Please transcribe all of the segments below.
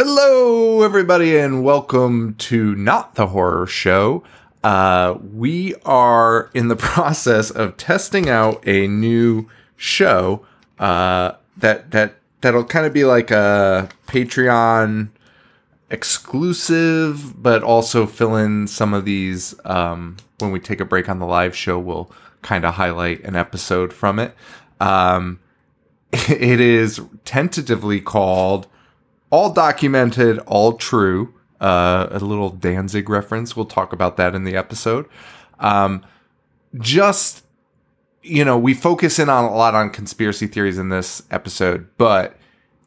Hello, everybody, and welcome to Not the Horror Show. Uh, we are in the process of testing out a new show uh, that that that'll kind of be like a Patreon exclusive, but also fill in some of these. Um, when we take a break on the live show, we'll kind of highlight an episode from it. Um, it is tentatively called all documented, all true. Uh, a little Danzig reference. We'll talk about that in the episode. Um, just you know, we focus in on a lot on conspiracy theories in this episode, but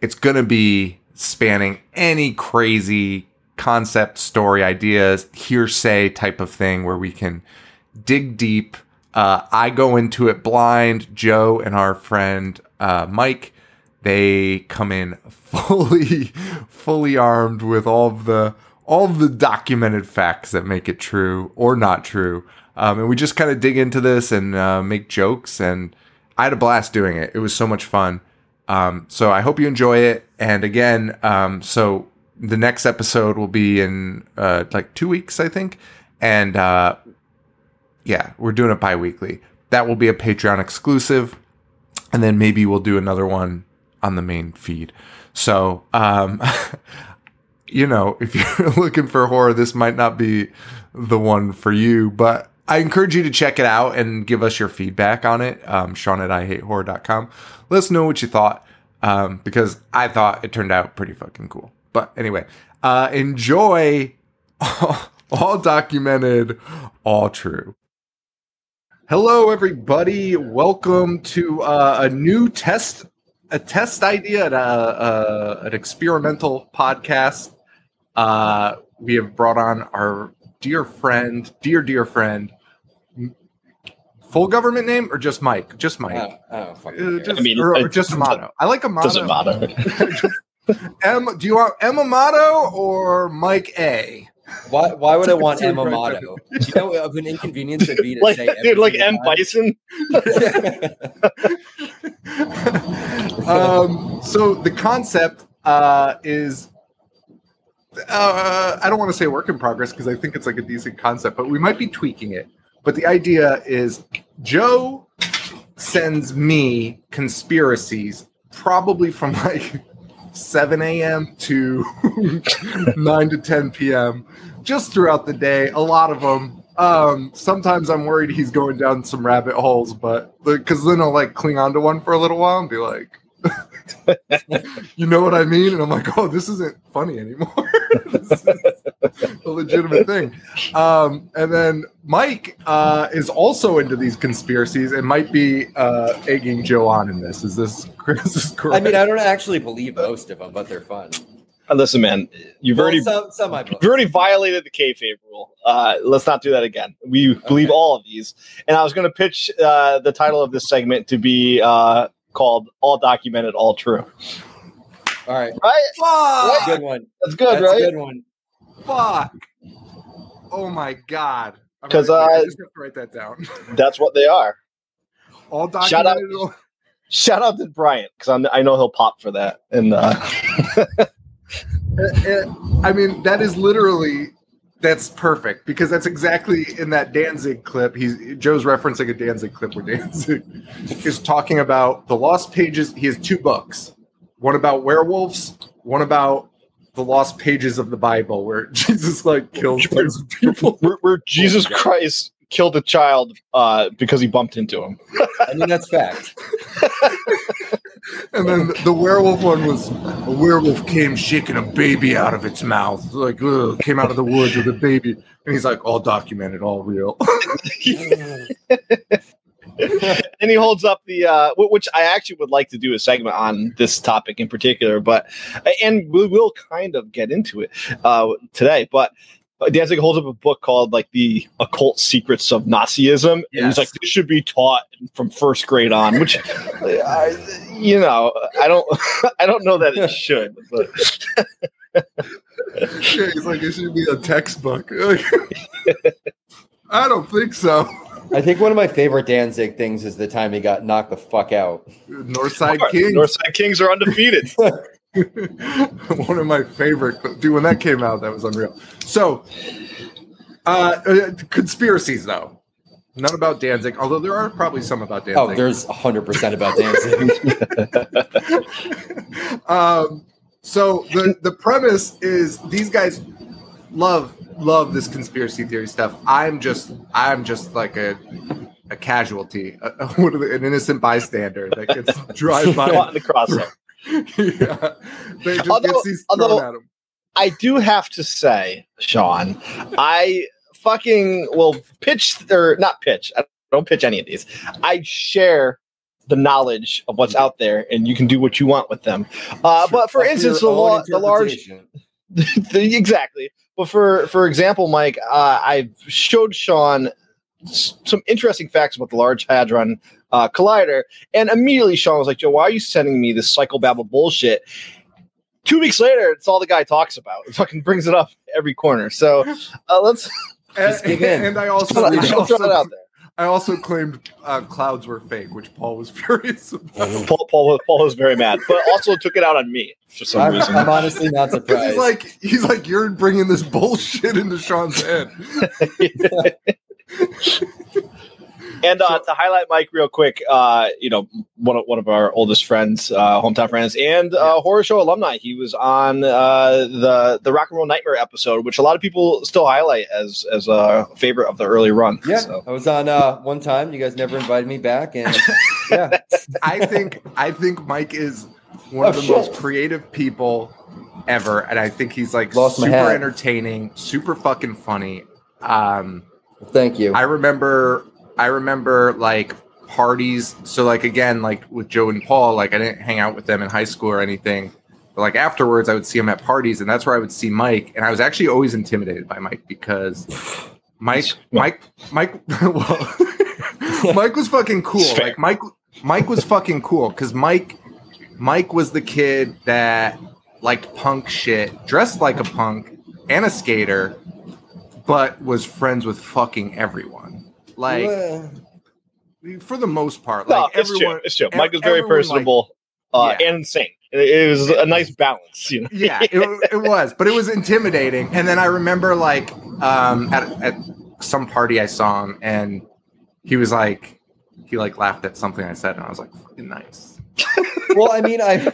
it's going to be spanning any crazy concept, story, ideas, hearsay type of thing where we can dig deep. Uh, I go into it blind. Joe and our friend uh, Mike they come in fully fully armed with all of the all of the documented facts that make it true or not true. Um, and we just kind of dig into this and uh, make jokes and i had a blast doing it. It was so much fun. Um, so i hope you enjoy it. And again um, so the next episode will be in uh, like two weeks i think. And uh, yeah we're doing it bi-weekly. That will be a patreon exclusive. And then maybe we'll do another one on the main feed. So, um, you know, if you're looking for horror, this might not be the one for you, but I encourage you to check it out and give us your feedback on it. Um, Sean at IHateHorror.com. Let us know what you thought, um, because I thought it turned out pretty fucking cool. But anyway, uh, enjoy all, all documented, all true. Hello, everybody. Welcome to uh, a new test a test idea at a, a an experimental podcast. Uh, we have brought on our dear friend, dear dear friend. Full government name or just Mike? Just Mike. Oh, oh, Uh, just, I mean, or, or it just Amato. I like Amato. Doesn't matter. M, do you want M Amato or Mike A? Why, why would I want Emma Motto? Do you know of an inconvenience it'd be to like say dude, like M Bison. um, so the concept uh, is uh, I don't want to say work in progress because I think it's like a decent concept, but we might be tweaking it. But the idea is Joe sends me conspiracies probably from like 7 a.m. to 9 to 10 p.m. just throughout the day. A lot of them. Um, sometimes I'm worried he's going down some rabbit holes, but because then I'll like cling onto one for a little while and be like, you know what I mean? And I'm like, oh, this isn't funny anymore. this is a legitimate thing. Um, and then Mike uh, is also into these conspiracies and might be uh, egging Joe on in this. Is this, is this correct? I mean, I don't actually believe most of them, but they're fun. Uh, Listen, man, you've Well, already some, some you've already violated the kayfabe rule. Uh, let's not do that again. We believe Okay. all of these. And I was going to pitch uh, the title of this segment to be uh, called "All Documented, All True." All right, Right? Fuck! good one. That's good, That's right? a good one. Fuck! Oh my god! I'm 'Cause, gonna- I uh, just have to write that down. That's what they are. All Shout out- documented. Shout out to Bryant because I know he'll pop for that. And uh, Uh, uh, I mean, that is literally that's perfect because that's exactly in that Danzig clip. He's Joe's referencing a Danzig clip where Danzig is talking about the lost pages. He has two books, one about werewolves, one about the lost pages of the Bible, where Jesus like kills tons of people. where, where Jesus God. Christ killed a child uh, because he bumped into him. I mean, that's fact. And then the werewolf one was a werewolf came shaking a baby out of its mouth, like ugh, came out of the woods with a baby, and he's like all documented, all real. and he holds up the uh which i actually would like to do a segment on this topic in particular but and we will kind of get into it uh today but Danzig holds up a book called like the occult secrets of Nazism, and he's like, "This should be taught from first grade on." Which, I, you know, I don't, I don't know that it should. But yeah, he's like it should be a textbook. I don't think so. I think one of my favorite Danzig things is the time he got knocked the fuck out. Northside King. Northside Kings are undefeated. One of my favorite. Dude, when that came out, that was unreal. So, uh, uh, conspiracies though. None about Danzig, although there are probably some about Danzig. Oh, there's 100% about Danzig. um, so the the premise is these guys love love this conspiracy theory stuff. I'm just I'm just like a a casualty, a, a- what are the- an innocent bystander that gets drive by. In the crosshair. yeah, they just Although- gets these thrown although- at them. I do have to say, Sean, I fucking will pitch or not pitch. I don't pitch any of these. I share the knowledge of what's out there, and you can do what you want with them. Uh, but for instance, the, la- the large exactly. But for for example, Mike, uh, I showed Sean s- some interesting facts about the Large Hadron uh, Collider, and immediately Sean was like, "Joe, why are you sending me this psychobabble bullshit?" Two weeks later, it's all the guy talks about. It fucking brings it up every corner. So uh, let's Just And, in. and I also, I'll throw also, that out there. I also claimed uh, clouds were fake, which Paul was furious about. Paul, Paul, Paul was very mad, but also took it out on me for some I'm, reason. I'm honestly not Because surprised. he's like, he's like, you're bringing this bullshit into Sean's head. And uh, to highlight Mike real quick, uh, you know, one of one of our oldest friends, uh, hometown friends, and uh, horror show alumni. He was on uh, the the Rock and Roll Nightmare episode, which a lot of people still highlight as as a favorite of the early run. yeah, So, I was on uh, one time. You guys never invited me back, and yeah, I think, I think Mike is one of Oh, the shit. most creative people ever, and I think he's like Lost super entertaining, super fucking funny. Um, thank you. I remember I remember like parties. So like again, like with Joe and Paul, like I didn't hang out with them in high school or anything. But like afterwards, I would see them at parties, and that's where I would see Mike. And I was actually always intimidated by Mike because Mike, Mike, Mike, well, Mike was fucking cool. Like Mike, Mike was fucking cool because Mike, Mike was the kid that liked punk shit, dressed like a punk and a skater, but was friends with fucking everyone. Like Well, for the most part, no, like it's everyone. true. It's true. Mike was very everyone, like- personable uh, Yeah. and insane. It, it was a nice balance, you know. yeah, it, it was, but it was intimidating. And then I remember like um, at at some party I saw him, and he was like, he like laughed at something I said, and I was like, fucking nice. well, I mean, I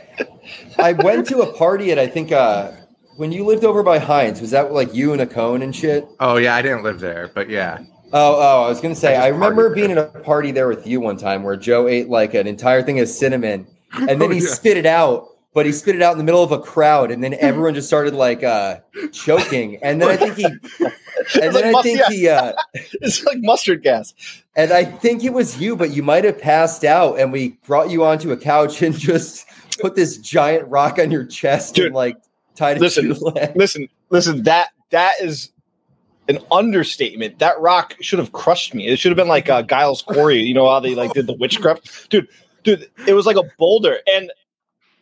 I went to a party at I think uh, when you lived over by Heinz. Was that like you and a cone and shit? Oh yeah, I didn't live there, but yeah, Oh, oh, I was gonna say. I I, remember being at a party there with you one time where Joe ate like an entire thing of cinnamon, and then Oh, he yeah. spit it out. But he spit it out in the middle of a crowd, and then everyone just started like uh, choking. And then I think he, and like then I must- think yeah. he, uh, It's like mustard gas. and I think it was you, but you might have passed out, and we brought you onto a couch and just put this giant rock on your chest Dude, and like tied it listen, to your leg. Listen, listen, that that is an understatement. That rock should have crushed me. It should have been like uh, Giles Corey. You know how they like did the witchcraft, dude. Dude, it was like a boulder, and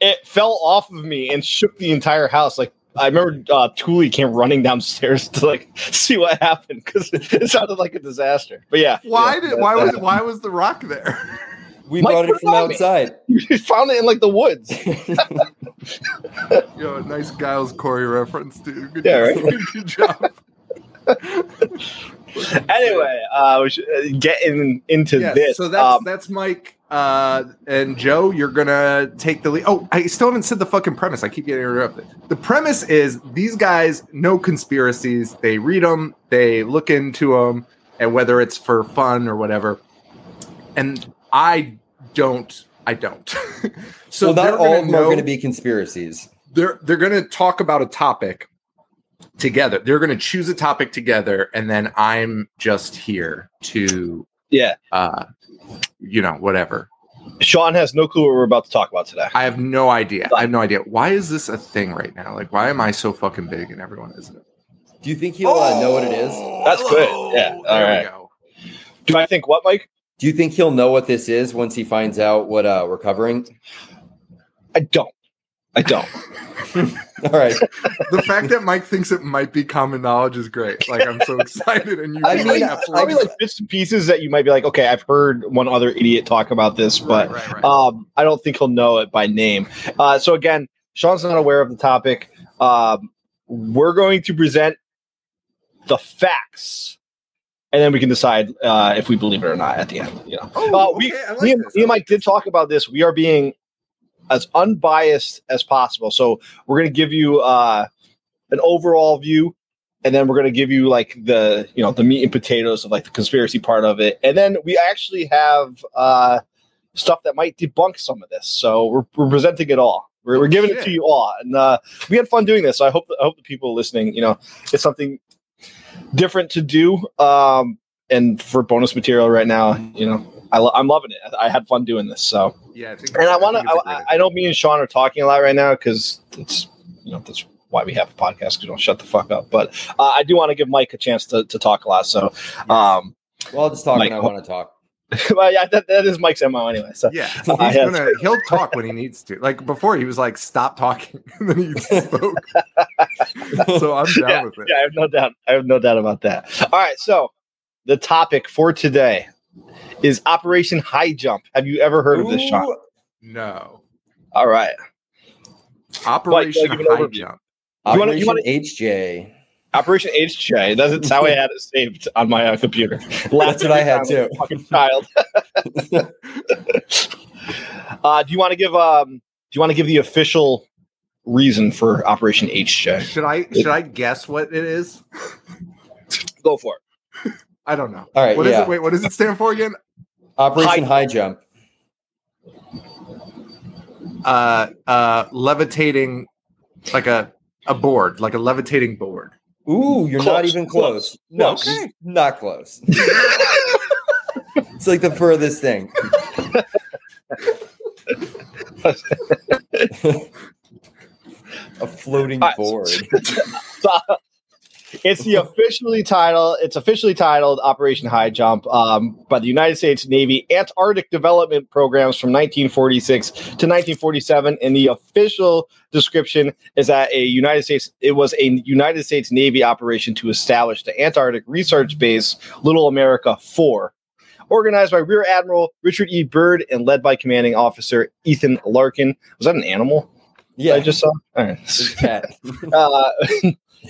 it fell off of me and shook the entire house. Like I remember, uh, Thule came running downstairs to like see what happened because it sounded like a disaster. But yeah, why yeah, did that- why that was why was the rock there? We Mike brought it from outside. You found it in like the woods. Yo, nice Giles Corey reference, dude. Good Yeah, job. right? Good job. anyway, uh, we should, uh, getting into Yes, this. so that's um, that's Mike uh, and Joe. You're gonna take the lead. Oh, I still haven't said the fucking premise. I keep getting interrupted. The premise is these guys know conspiracies. They read them. They look into them, and whether it's for fun or whatever. And I don't. I don't. so So not they're all gonna of them are going to be conspiracies. they're they're going to talk about a topic together. They're going to choose a topic together, and then I'm just here to, yeah. uh, you know, whatever. Sean has no clue what we're about to talk about today. I have no idea. I have no idea. Why is this a thing right now? Like, why am I so fucking big and everyone isn't? Do you think he'll uh, know what it is? That's good. Yeah, There all we right. go. Do I think what, Mike? Do you think he'll know what this is once he finds out what uh, we're covering? I don't. I don't. All right. The fact that Mike thinks it might be common knowledge is great. Like, I'm so excited, and you. I mean, Probably like bits and pieces that you might be like, okay, I've heard one other idiot talk about this, but Right, right, right. um, I don't think he'll know it by name. Uh, so again, Sean's not aware of the topic. Um, we're going to present the facts, and then we can decide uh, if we believe it or not at the end. You know, Oh, uh, we, okay, like me, and, me and Mike did talk about this. We are being as unbiased as possible. So we're going to give you uh, an overall view, and then we're going to give you like the you know the meat and potatoes of like the conspiracy part of it, and then we actually have uh, stuff that might debunk some of this. So we're, we're presenting it all. We're, we're giving it to you all, and uh, we had fun doing this. So I hope I hope the people listening, you know, it's something different to do. Um, and for bonus material right now, you know, I lo- I'm loving it. I, I had fun doing this. So, Yeah, I think and I want think it's a to. I, I know me and Sean are talking a lot right now because it's you know that's why we have a podcast because we don't shut the fuck up. But uh, I do want to give Mike a chance to, to talk a lot. So, um, Well, I'll just talk Mike, when I want to talk. well, yeah, that, that is Mike's mo anyway. So, Yeah, he's yeah. gonna he'll talk when he needs to. Like before, he was like, "Stop talking," and then he spoke. so I'm down yeah, with it. yeah, I have no doubt. I have no doubt about that. All right, so the topic for today is Operation High Jump. Have you ever heard of this, Sean? No All right. Operation give an High overview. Jump. You wanna- Operation you wanna- HJ. Operation HJ. That's how I had it saved on my uh, computer. That's what I had too. I was a Fucking child. uh, do you want to give um? Do you want to give the official reason for Operation HJ? Should I should I guess what it is? Go for it. I don't know. All right, What is yeah. it? Wait, what does it stand for again? Operation High- High Jump. Uh, uh, levitating, like a a board, like a levitating board. Ooh, you're not even close, close. No, close. just not close. it's like the furthest thing. A floating board. So, it's the officially titled. It's officially titled Operation High Jump um, by the United States Navy Antarctic Development Programs from 1946 to 1947. And the official description is that a United States. It was a United States Navy operation to establish the Antarctic Research Base Little America Four. Organized by Rear Admiral Richard E. Byrd and led by Commanding Officer Ethan Larkin. Was that an animal Yeah, I just saw? All right. Uh,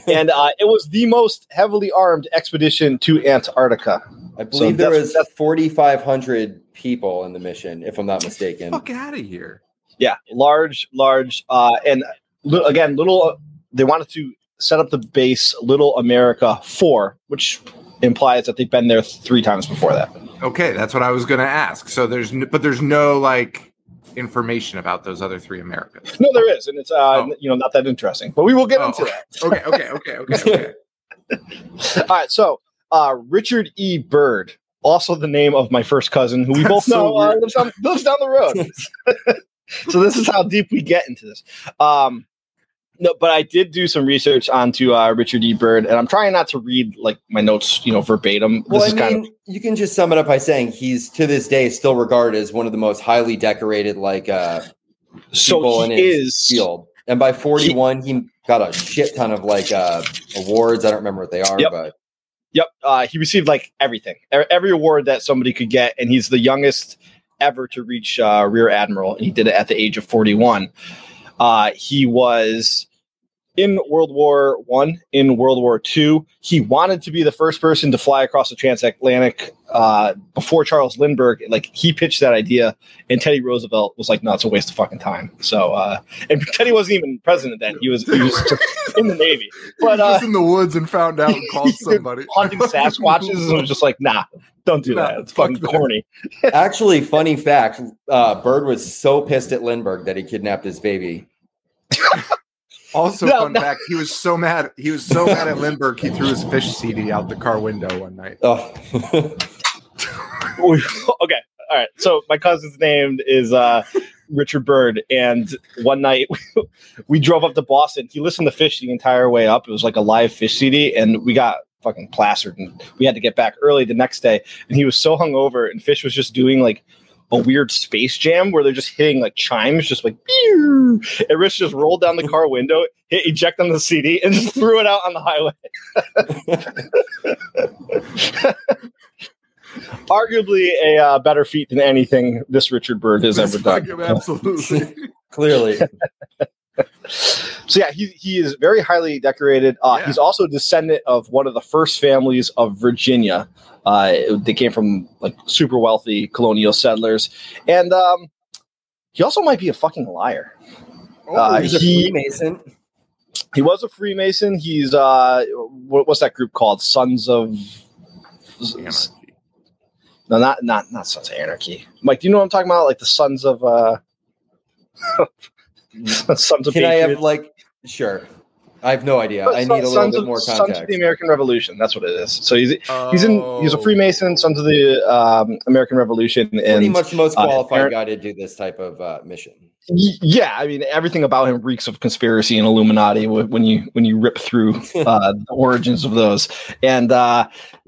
and uh, it was the most heavily armed expedition to Antarctica. I believe there was 4,500 people in the mission, if I'm not mistaken. Fuck out of here. Yeah, large, large, uh, and li- again, little. They wanted to set up the base Little America Four, which implies that they've been there three times before that. Okay, that's what I was gonna ask. So there's, n- but there's no like information about those other three Americas. No, there is, and it's uh, Oh. you know not that interesting, but we will get Oh. into that. Okay, okay, okay, okay, okay. All right, so uh, Richard E. Byrd, also the name of my first cousin, who we That's both so know uh, lives, down, lives down the road. so this is how deep we get into this. Um, no, but I did do some research onto uh, Richard E. Byrd, and I'm trying not to read like my notes, you know, verbatim. This Well, is I kind mean, you can just sum it up by saying he's to this day still regarded as one of the most highly decorated, like, uh, of so people in his is. field. And by 41, he got a shit ton of like uh, awards. I don't remember what they are, Yep. but Yep, uh, he received like everything, every award that somebody could get, and he's the youngest ever to reach uh, rear admiral, and he did it at the age of 41. Uh, he was in World War One, in World War Two. He wanted to be the first person to fly across the transatlantic uh, before Charles Lindbergh. Like he pitched that idea, and Teddy Roosevelt was like, "No, it's a waste of fucking time." So, uh, and Teddy wasn't even president then; he was he was just in the Navy. But He was uh, in the woods and found out and called somebody. hunting Sasquatches and was just like, "Nah, don't do Nah, that. It's fuck fucking that." corny." actually, funny fact uh, Byrd was so pissed at Lindbergh that he kidnapped his baby. Also, No, fun no. fact: he was so mad. He was so mad at Lindbergh. He threw his Phish CD out the car window one night. Oh. okay, all right. So my cousin's name is uh, Richard Bird, and one night we drove up to Boston. He listened to Phish the entire way up. It was like a live Phish CD, and we got fucking plastered, and we had to get back early the next day. And he was so hungover, and Phish was just doing like a weird space jam where they're just hitting like chimes, just like. "Pew!" And Rich just rolled down the car window, hit eject on the CD, and just threw it out on the highway. Arguably a uh, better feat than anything this Richard Byrd has ever done. Absolutely. Clearly. So yeah, he he is very highly decorated. Uh, Yeah. He's also a descendant of one of the first families of Virginia. Uh, they came from like super wealthy colonial settlers, and um, he also might be a fucking liar. Uh, He's a he- Freemason. He was a Freemason. He's uh, what, what's that group called? Sons of Anarchy. no, not not not Sons of Anarchy. Mike, do you know what I'm talking about? Like the Sons of uh, Sons of Can I have like sure? I have no idea. I need a little bit of- more Sons of the American Revolution. That's what it is. So he's he's in he's a Oh. Freemason, Sons of the um, American Revolution, And, Pretty and much the most uh, qualified Aaron- guy to do this type of uh, mission. yeah, I mean everything about him reeks of conspiracy and Illuminati when you when you rip through uh, the origins of those. And uh,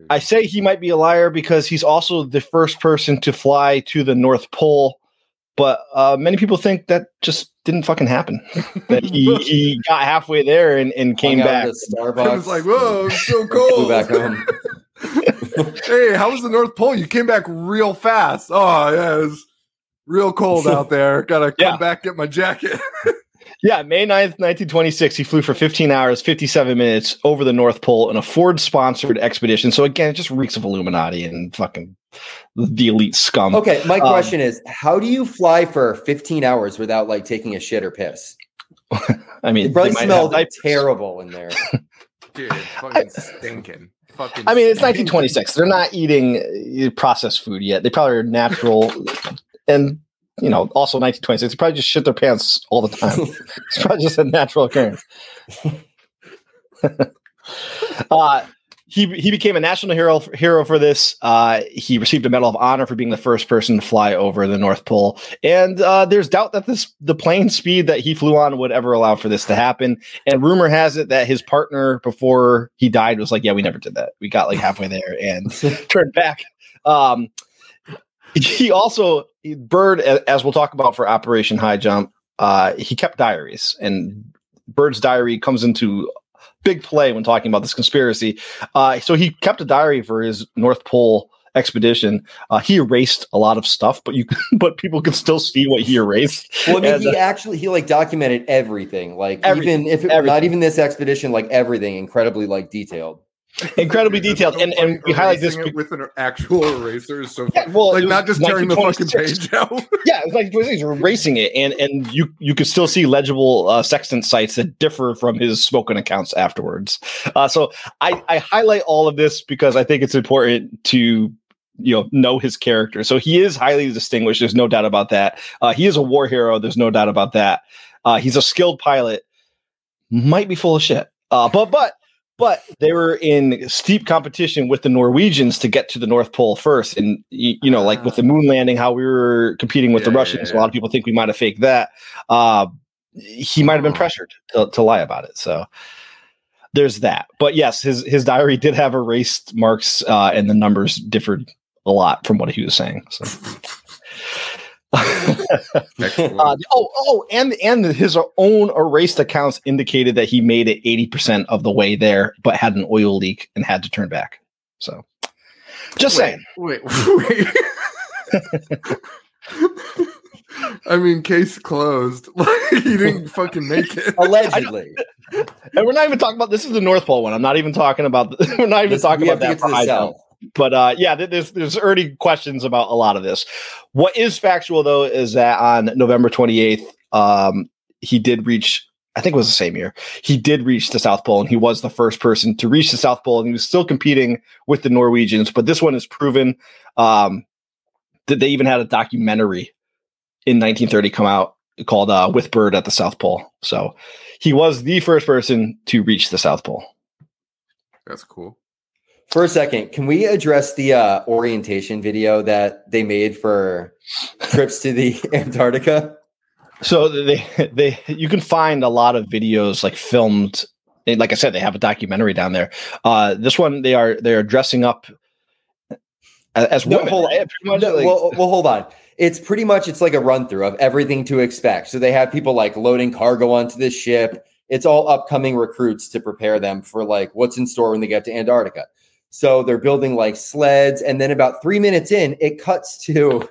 I say he might be a liar because he's also the first person to fly to the North Pole. But uh, many people think that just didn't fucking happen. that he, he got halfway there and, and came back. at the I was like, whoa, it's so cold. back home. hey, how was the North Pole? You came back real fast. Oh, yeah, it's real cold out there. Gotta come Yeah. back get my jacket. Yeah, May 9th, 1926, he flew for 15 hours, 57 minutes over the North Pole in a Ford sponsored expedition. So, again, it just reeks of Illuminati and fucking the elite scum. Okay, my Um, question is, how do you fly for 15 hours without like taking a shit or piss? I mean, It probably they have smelled terrible in there. Dude, fucking stinking. Fucking I mean, it's 1926. They're not eating uh, processed food yet. They probably are natural. and, you know, also 1926, they probably just shit their pants all the time. it's probably just a natural occurrence. uh, he, he became a national hero hero for this. Uh, he received a Medal of Honor for being the first person to fly over the North Pole. And uh, there's doubt that this the plane speed that he flew on would ever allow for this to happen. And rumor has it that his partner before he died was like, "Yeah, we never did that. We got like halfway there and turned back." Um, he also Byrd, as we'll talk about for Operation High Jump, uh, he kept diaries, and Byrd's diary comes into big play when talking about this conspiracy. Uh, so he kept a diary for his North Pole expedition. Uh, he erased a lot of stuff, but you but people could still see what he erased. Well, I mean, And, he uh, actually he like documented everything, like Everything, even if it, everything. not even this expedition, like everything, incredibly like detailed. Incredibly detailed, so and and we highlight this. With an actual eraser so Yeah, well, like not just tearing the fucking page out. Yeah, it's like he's erasing it, and and you you could still see legible uh, sextant sites that differ from his spoken accounts afterwards. Uh, so I I highlight all of this because I think it's important to you know know his character. So he is highly distinguished. There's no doubt about that. Uh, he is a war hero. There's no doubt about that. Uh, he's a skilled pilot. Might be full of shit. Uh, but but but they were in steep competition with the Norwegians to get to the North Pole first. And you, you know, like with the moon landing, how we were competing with the Yeah, yeah, Russians. A lot of people think we might have faked that. Uh, he might have been pressured to, to lie about it. So there's that. But yes, his his diary did have erased marks, uh, and the numbers differed a lot from what he was saying. So. Uh, oh, oh, and and his own erased accounts indicated that he made it eighty percent of the way there, but had an oil leak and had to turn back. So, just saying. Wait, wait. I mean, case closed. Like he didn't fucking make it. Allegedly, And we're not even talking about this is the North Pole one. I'm not even talking about. The, we're not even This- talking about that. But uh, yeah, there's there's questions about a lot of this. What is factual though is that on November 28th, um, he did reach. I think it was the same year. He did reach the South Pole, and he was the first person to reach the South Pole, and he was still competing with the Norwegians. But this one is proven um, that they even had a documentary in 1930 come out called uh, "With Byrd at the South Pole." So he was the first person to reach the South Pole. That's cool. For a second, can we address the uh, orientation video that they made for trips to the Antarctica? So they they you can find a lot of videos like filmed. Like I said, they have a documentary down there. Uh, this one they are they are dressing up as No, women. hold on. much, No, like- well, well, hold on. It's pretty much it's like a run through of everything to expect. So they have people like loading cargo onto this ship. It's all upcoming recruits to prepare them for like what's in store when they get to Antarctica. So they're building like sleds, and then about three minutes in, it cuts to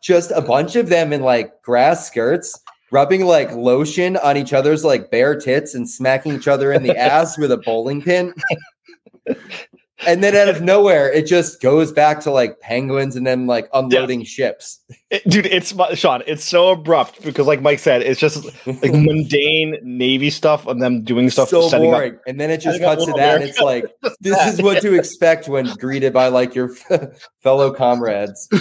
just a bunch of them in like grass skirts rubbing like lotion on each other's like bare tits and smacking each other in the ass with a bowling pin. And then out of nowhere, it just goes back to like penguins and then like unloading ships. It- dude, it's Sean. It's so abrupt because, like Mike said, it's just like mundane Navy stuff and them doing stuff. so setting up- boring. And then it just cuts to Little that, and it's like this is what to expect when greeted by like your fellow comrades.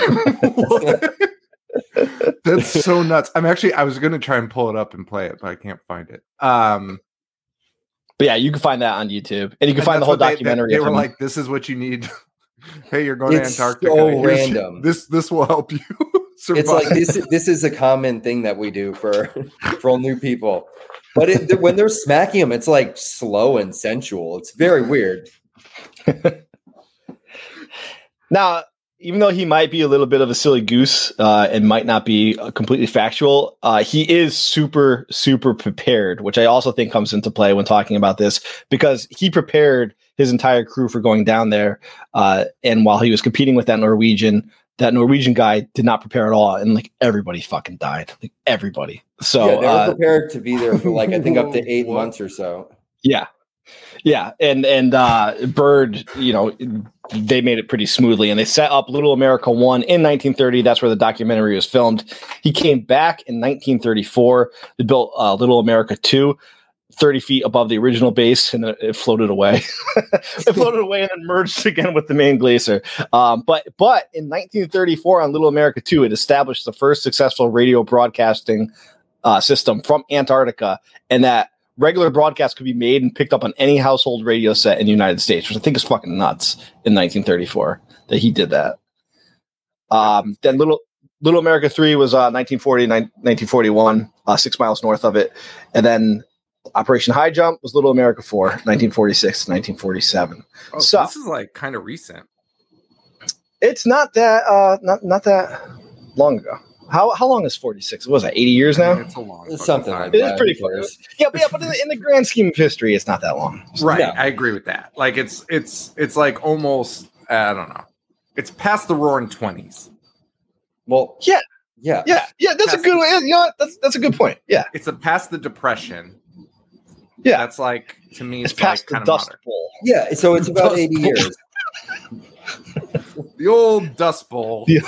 That's so nuts. I'm actually I was gonna try and pull it up and play it, but I can't find it. Um But yeah, you can find that on YouTube, and you can and find the whole what they- they- documentary. They, were him. like, "This is what you need." hey, you're going It's to Antarctica. so Here's- random. This this will help you survive. It's like this. This is a common thing that we do for for all new people. But it, when they're smacking them, it's like slow and sensual. It's very weird. Now, even though he might be a little bit of a silly goose uh, and might not be uh, completely factual, uh, he is super, super prepared, which I also think comes into play when talking about this because he prepared his entire crew for going down there. Uh, and while he was competing with that Norwegian, that Norwegian guy did not prepare at all, and like everybody fucking died, like everybody. So yeah, they were uh, prepared to be there for like I think up to eight months or so. Yeah. Yeah. And and uh Byrd, you know, they made it pretty smoothly and they set up Little America 1 in 1930. That's where the documentary was filmed. He came back in 1934. They built uh, Little America 2 30 feet above the original base and it, floated away. it floated away and then merged again with the main glacier. Um, but but in 1934 on Little America 2, it established the first successful radio broadcasting uh, system from Antarctica, and that regular broadcasts could be made and picked up on any household radio set in the United States, which I think is fucking nuts in 1934 that he did that. Um, then little Little America 3 was uh, 1940, 1941, uh, six miles north of it. And then Operation High Jump was Little America 4, 1946, 1947. oh, so- this is like kind of recent. It's not that uh, not not that long ago. How how long is 46? What was that 80 years now? It's a long It's something time. like It pretty who far. Yeah, but yeah, but in the, in the grand scheme of history, it's not that long. Right, Yeah. I agree with that. Like it's it's it's like almost I don't know. It's past the roaring twenties. Well, Yeah. yeah, Yeah, yeah, that's a good way. You know? That's that's a good point. Yeah, It's a past the depression. Yeah. that's like to me. it's It's, past like the of Dust modern. Bowl. yeah. So it's about Dust eighty Bowl. years. The old Dust Bowl. Yeah.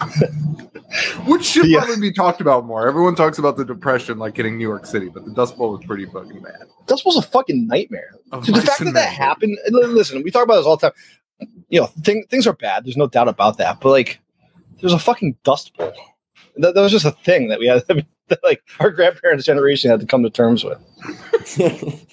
Which should Yeah. probably be talked about more. Everyone talks about the depression, like getting New York City, but the Dust Bowl was pretty fucking bad. Dust Bowl's a fucking nightmare. Of So the fact that that happened, listen, we talk about this all the time. You know, thing, things are bad. There's no doubt about that. But like, there's a fucking Dust Bowl. That, that was just a thing that we had. that, like our grandparents' generation had to come to terms with.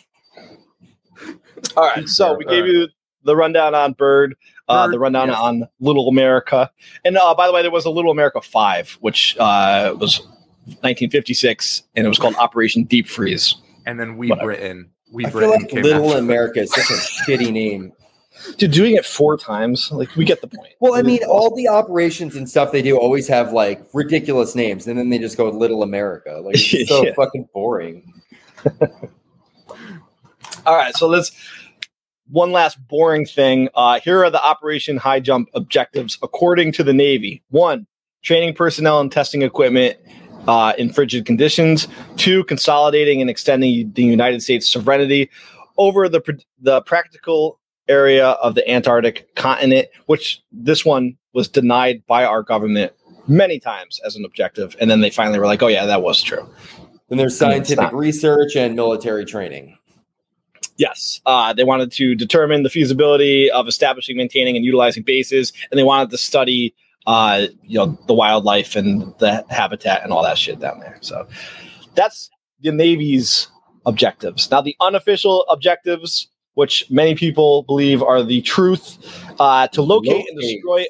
All right, so we All gave right. you the rundown on Byrd, uh, Byrd, the rundown yes. on Little America, and uh, by the way, there was a Little America Five, which uh, was 1956, and it was called Operation Deep Freeze. And then We Whatever. Britain. We I feel Britain like came Little after. America is such a shitty name. Dude, doing it four times, like we get the point. Well, I mean, all the operations and stuff they do always have like ridiculous names, and then they just go Little America. Like it's so Yeah. fucking boring. All right, so let's one last boring thing. Uh, here are the Operation High Jump objectives according to the Navy. One, training personnel and testing equipment uh, in frigid conditions. Two, consolidating and extending the United States sovereignty over the the practical area of the Antarctic continent, which this one was denied by our government many times as an objective, and then they finally were like, "Oh yeah, that was true." Then there's I mean, it's scientific research and military training. Yes, uh, they wanted to determine the feasibility of establishing, maintaining, and utilizing bases, and they wanted to study, uh, you know, the wildlife and the habitat and all that shit down there. So that's the Navy's objectives. Now, the unofficial objectives, which many people believe are the truth, uh, to locate, and destroy.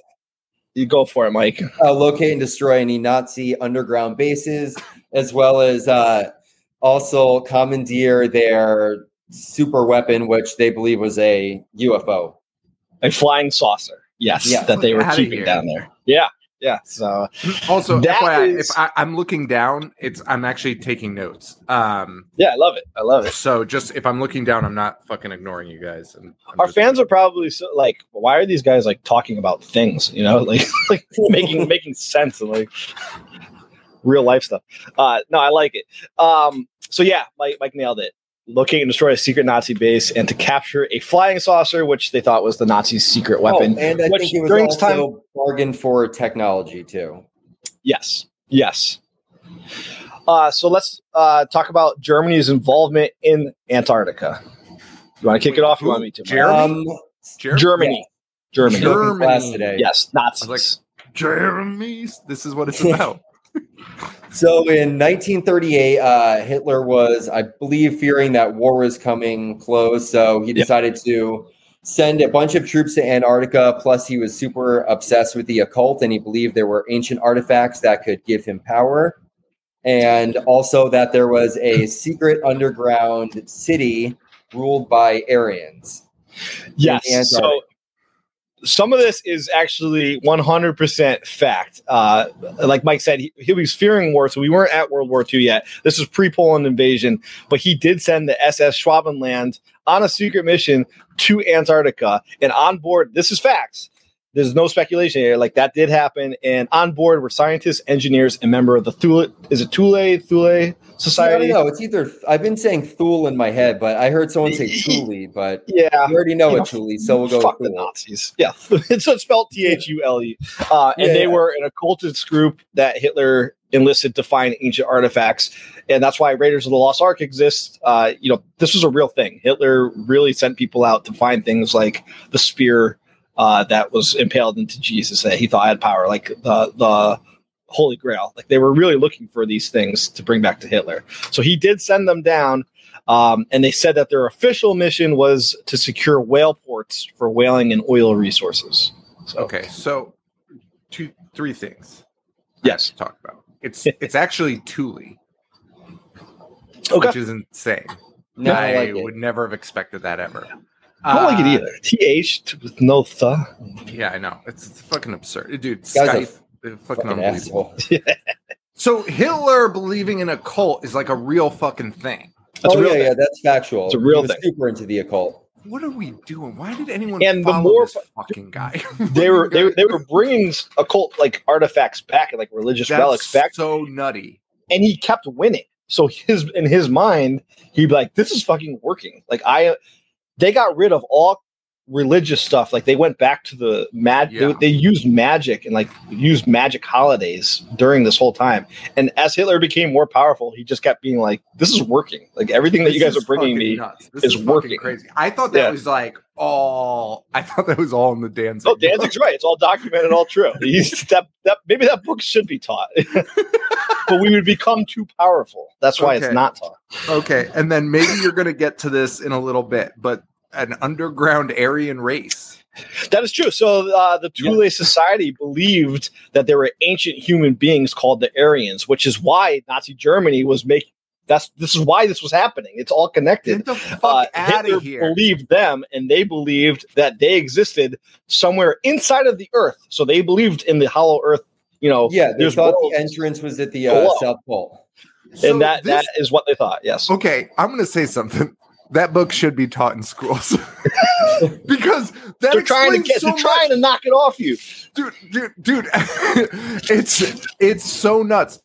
You go for it, Mike. Uh, locate and destroy any Nazi underground bases, as well as uh, also commandeer their super weapon, which they believe was a UFO. A flying saucer. Yes, Yeah. that they were Outta keeping down there. Yeah, yeah. So Also, That FYI, is- if I, I'm looking down, it's I'm actually taking notes. Um, yeah, I love it. I love it. so just if I'm looking down, I'm not fucking ignoring you guys. And I'm our just- fans are probably so, like, why are these guys like talking about things? You know, like like making making sense and like. real life stuff. Uh, no, I like it. Um, so yeah, Mike, Mike nailed it. Locate and destroy a secret Nazi base, and to capture a flying saucer, which they thought was the Nazis' secret weapon. Oh, and I which think it was during this also bargain for technology too. Yes, yes. Uh, so let's uh, talk about Germany's involvement in Antarctica. You want to kick it off? You want me to? Mike? Jeremy? Um, Jeremy? Germany. Germany. Germany. today. Yes, Nazis. I was Jeremy. This is what it's about. So in 1938, uh, Hitler was, I believe, fearing that war was coming close. So he Yep. decided to send a bunch of troops to Antarctica. Plus, he was super obsessed with the occult and he believed there were ancient artifacts that could give him power. And also that there was a secret underground city ruled by Aryans. Yes. So. Some of this is actually 100% fact. Uh, like Mike said, he, he was fearing war, so we weren't at World War II yet. This was pre-Poland invasion, but he did send the SS Schwabenland on a secret mission to Antarctica, and on board, this is facts. There's no speculation here. Like that did happen, and on board were scientists, engineers, and member of the Thule. Is it Thule Thule Society? No, don't. It's either, I've been saying Thule in my head, but I heard someone say Thule, but Yeah. you already know You what Thule, so we'll go Fuck with the Nazis. Yeah, it's it's spelled T H U L E. Uh, And Yeah, they yeah. were an occultist group that Hitler enlisted to find ancient artifacts, and that's why Raiders of the Lost Ark exists. Uh, you know, this was a real thing. Hitler really sent people out to find things like the spear uh, that was impaled into Jesus that he thought had power, like the the Holy Grail. Like they were really looking for these things to bring back to Hitler. So he did send them down. Um, and they said that their official mission was to secure whale ports for whaling and oil resources. So, Okay, so two, three things. yes. to talk about. It's it's actually Thule, Okay. which is insane. No, I, I like it. would never have expected that ever. I don't like it Uh, either. TH with no th. Yeah, I know. It's, it's fucking absurd, dude. Guy's a Skype, uh, fucking, Fucking unbelievable. asshole. So Hitler believing in a cult is like a real fucking thing. That's oh real yeah, thing. yeah, that's factual. It's a real thing. Super into the occult. What are we doing? Why did anyone And the more- this fucking guy? They were they, were- they were bringing occult like artifacts back and like religious That's relics back, so nutty. and he kept winning. So his in his mind, he'd be like, "This is fucking working." Like I, they got rid of all religious stuff. Like they went back to the mag. Yeah. They, they used magic and like used magic holidays during this whole time. And as Hitler became more powerful, he just kept being like, "This is working. Like everything that you guys are bringing me." This is working. crazy. I thought that Yeah. was like all. I thought that was all in the Danzig. Oh, Danzig's right. It's all documented, all true. He's, that, that maybe that book should be taught, but we would become too powerful. That's why Okay. it's not taught. Okay, and then maybe you're going to get to this in a little bit, but an underground Aryan race. That is true. So uh, the Thule Society believed that there were ancient human beings called the Aryans, which is why Nazi Germany was making. That's this is why this was happening. It's all connected. Get the fuck Uh, out Hitler of here! believed them, and they believed that they existed somewhere inside of the Earth. So they believed in the hollow Earth. You know, Yeah, they thought worlds, the entrance was at the uh, South Pole. So and that this- that is what they thought. Yes. okay, I'm going to say something. That book should be taught in schools because that they're trying to get. so they're trying to knock it off you. dude, dude, dude. it's it's so nuts.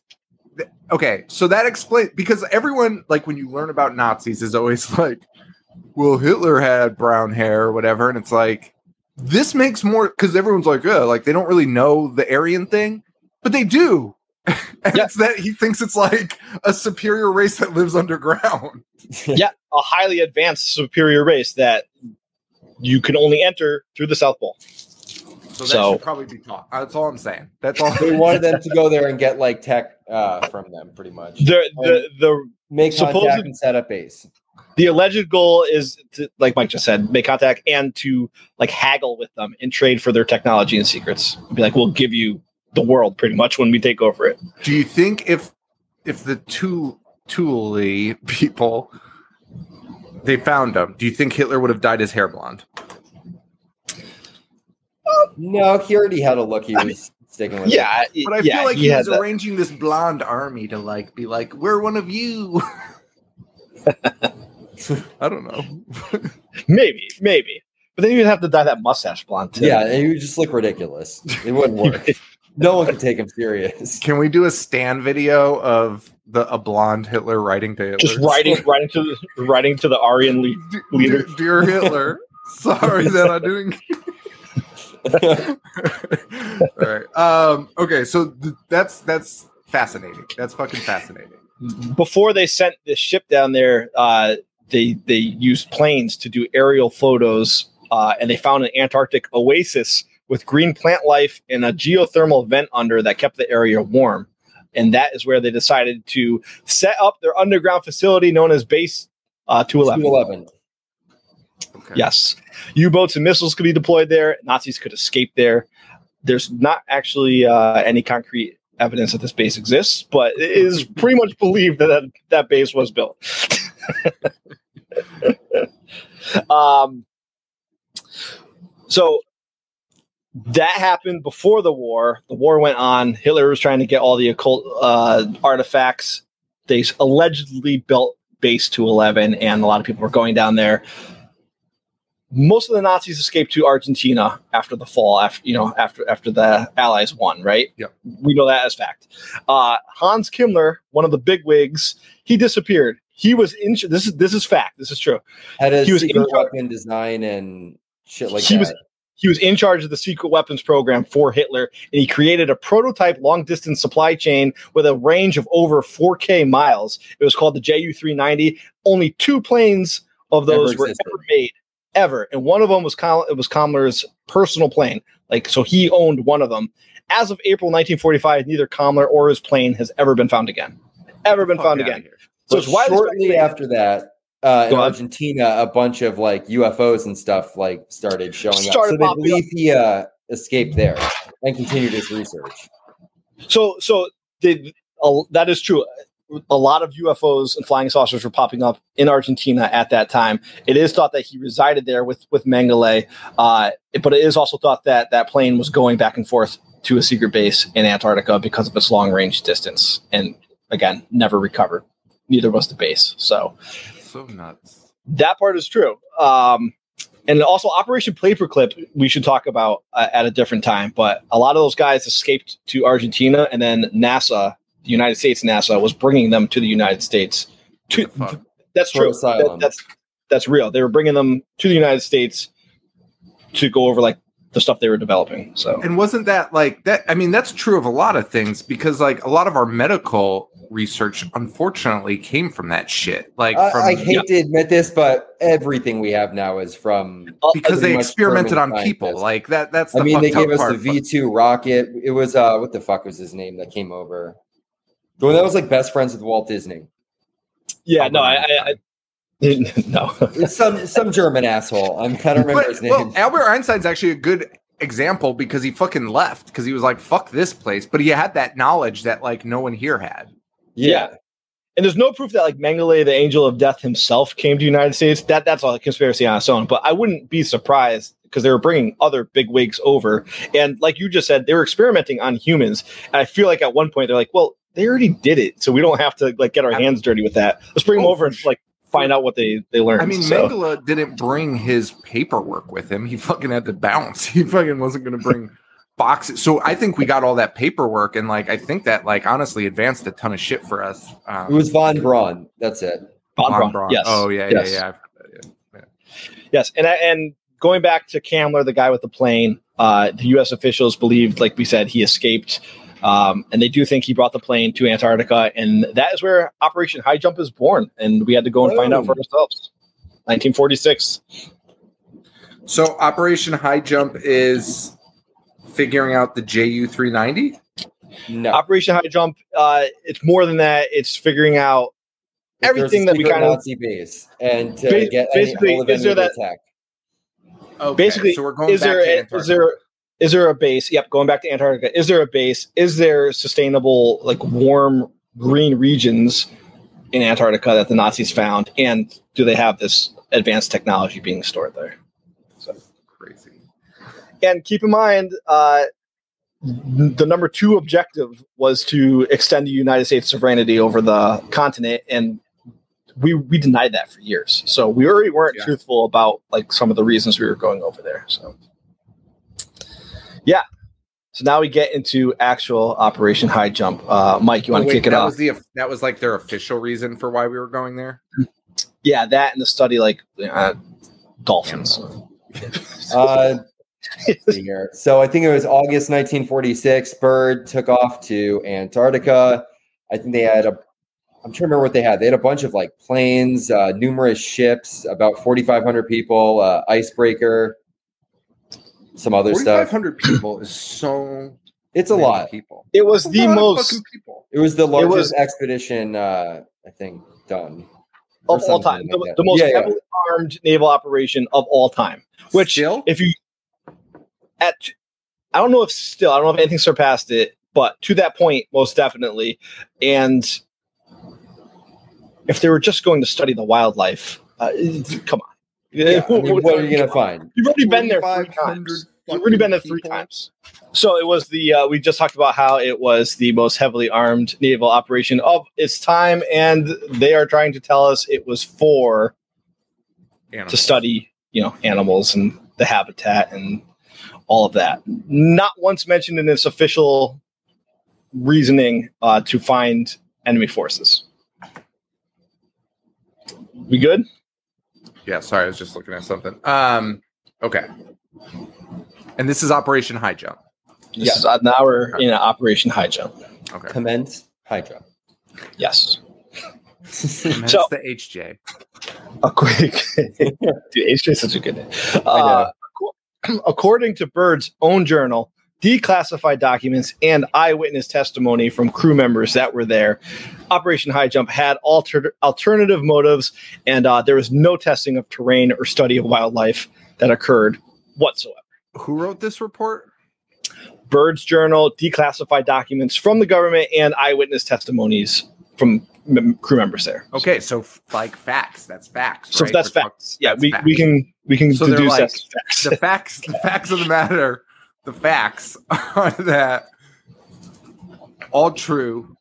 Okay, so that explains because everyone like when you learn about Nazis is always like, well, Hitler had brown hair or whatever, and it's like this makes more because everyone's like, yeah, like they don't really know the Aryan thing, but they do. and Yeah. it's that he thinks it's like a superior race that lives underground. yeah, a highly advanced superior race that you can only enter through the South Pole. So that So- should probably be taught. That's all I'm saying. That's all. They wanted them to go there and get like tech uh, from them, pretty much. The the the Make Supposed- contact and set up base. the alleged goal is to, like Mike just said, make contact and to like haggle with them and trade for their technology and secrets. Be like, we'll give you the world pretty much when we take over it. Do you think if if the two Thule people they found him, do you think Hitler would have dyed his hair blonde? No, he already had a look. He was sticking with. it. Yeah, But I yeah, feel like he he, had was that. arranging this blonde army to like be like, "We're one of you." I don't know. maybe, maybe. But then you'd have to dye that mustache blonde too. yeah, it would just look ridiculous. It wouldn't work. no one can take him serious. Can we do a stand video of the a blonde Hitler writing to Hitler? Just writing, writing to the, writing to the Aryan le- leader. Dear, dear Hitler, sorry that I'm doing. All right. Um, okay, so th- that's that's fascinating. That's fucking fascinating. Before they sent the ship down there, uh, they they used planes to do aerial photos, uh, and they found an Antarctic oasis with green plant life and a geothermal vent under that kept the area warm. And that is where they decided to set up their underground facility known as Base uh, 211. 211. Okay. Yes. U boats and missiles could be deployed there. Nazis could escape there. There's not actually uh, any concrete evidence that this base exists, but it is pretty much believed that that, that base was built. um, so that happened before the war. The war went on. Hitler was trying to get all the occult uh, artifacts. They allegedly built base 211, and a lot of people were going down there most of the Nazis escaped to Argentina after the fall, after you know, after after the Allies won, right? Yep. We know that as fact. Uh, Hans Kammler, one of the big wigs, he disappeared. He was in. This is this is fact. This is true. Had a He was in weapon design and shit like He that. was- He was in charge of the secret weapons program for Hitler, and he created a prototype long distance supply chain with a range of over 4K miles. It was called the Ju 390. Only two planes of those were ever made, ever, and one of them was Col- it was Kammler's personal plane. Like so, he owned one of them. As of April 1945, neither Kammler or his plane has ever been found again. Ever been found again. So But it's widely shortly after that, uh, in Argentina, a bunch of like UFOs and stuff like started showing Started up. So they popping believe he uh, escaped there and continued his research. So, so they, uh, that is true. A lot of UFOs and flying saucers were popping up in Argentina at that time. It is thought that he resided there with with Mengele, uh, but it is also thought that that plane was going back and forth to a secret base in Antarctica because of its long range distance, and again, never recovered. Neither was the base. So So nuts. that part is true. Um, and also Operation Paperclip, we should talk about uh, at a different time. But a lot of those guys escaped to Argentina, and then NASA, the United States NASA, was bringing them to the United States. To, What that's true. That- that's that's real. They were bringing them to the United States to go over like the stuff they were developing. So And wasn't that like that? I mean, that's true of a lot of things because like a lot of our medical research, unfortunately, came from that shit. Like I, from I hate to admit this, but everything we have now is from. Because they experimented on German people. Like that. That's the I mean, they gave us the V two rocket. It was uh, what the fuck was his name that came over? The one that was like best friends with Walt Disney. yeah, no, I, I, I no. It's some some German asshole. I'm trying to remember But, his name. well, Albert Einstein's actually a good example because he fucking left because he was like, "Fuck this place," but he had that knowledge that like no one here had. Yeah. And there's no proof that like Mengele, the angel of death himself, came to the United States. That that's all a conspiracy on its own. But I wouldn't be surprised because they were bringing other big wigs over, and like you just said, they were experimenting on humans. And I feel like at one point they're like, well, they already did it, so we don't have to like get our hands dirty with that. Let's bring them Oh, over and like find out what they they learned. I mean, So- Mengele didn't bring his paperwork with him. He fucking had to bounce. He fucking wasn't going to bring boxes. So I think we got all that paperwork, and like I think that like honestly advanced a ton of shit for us. Um, It was von Braun. That's it. Von Von Braun, Braun. Yes. Oh yeah, Yes. yeah, yeah. I've heard that, yeah. Yes, and I- and going back to Kammler, the guy with the plane, uh, the U.S. officials believed, like we said, he escaped, um, and they do think he brought the plane to Antarctica, and that is where Operation High Jump is born, and we had to go and find out for ourselves. 1946. So Operation High Jump is figuring out the JU three ninety. No. Operation High Jump. Uh, it's more than that. It's figuring out If everything that we kind of Nazi base and to Ba- get basically, any hold of is there that- tech. Okay, basically so we're going is back there to a, is there is there a base yep going back to antarctica is there a base is there sustainable like warm green regions in antarctica that the nazis found and do they have this advanced technology being stored there crazy. And keep in mind uh the number two objective was to extend the united states sovereignty over the continent and we we denied that for years so we already weren't Yeah. truthful about like some of the reasons we were going over there so yeah So now we get into actual Operation High Jump. Uh, Mike, you want to Wait, kick it that off? Was the, that was like their official reason for why we were going there. yeah, that and the study like uh, dolphins. Uh, let's see here. So I think it was August 1946. Byrd took off to Antarctica. I think they had a. I'm trying to remember what they had. They had a bunch of like planes, uh, numerous ships, about 4,500 people, uh, icebreaker, some other Forty-five stuff. hundred people is so. It's a many lot. people. It was That's the most people. It was the largest was- expedition, uh, I think, done of all time, like the, the most Yeah, yeah. heavily armed naval operation of all time. Which, Still? if you at, I don't know if still, I don't know if anything surpassed it, but to that point, most definitely. And if they were just going to study the wildlife, uh, come on. Yeah, I mean, what are you gonna find? You've already been there three times. You've already been there three people? times. So it was the uh, we just talked about how it was the most heavily armed naval operation of its time, and they are trying to tell us it was for to study, you know, animals and the habitat and all of that. Not once mentioned in its official reasoning uh, to find enemy forces. We good? Yeah, sorry, I was just looking at something. Um, okay. And this is Operation High Jump. This Yeah. uh, now we're in Operation High Jump. Okay. Commence Hydra. Yes. And that's So- the HJ. A quick, dude, HJ is such a good name. I Uh, ac- according to Byrd's own journal, declassified documents and eyewitness testimony from crew members that were there, Operation High Jump had alter- alternative motives, and uh, there was no testing of terrain or study of wildlife that occurred whatsoever. Who wrote this report? Byrd's journal, declassified documents from the government, and eyewitness testimonies from mem- crew members there. Okay, so f- like facts. That's facts. So right? that's We're talk- facts. Yeah, that's we, facts. we can we can So they're deduce like- facts. the facts. The facts of the matter. The facts are that all true.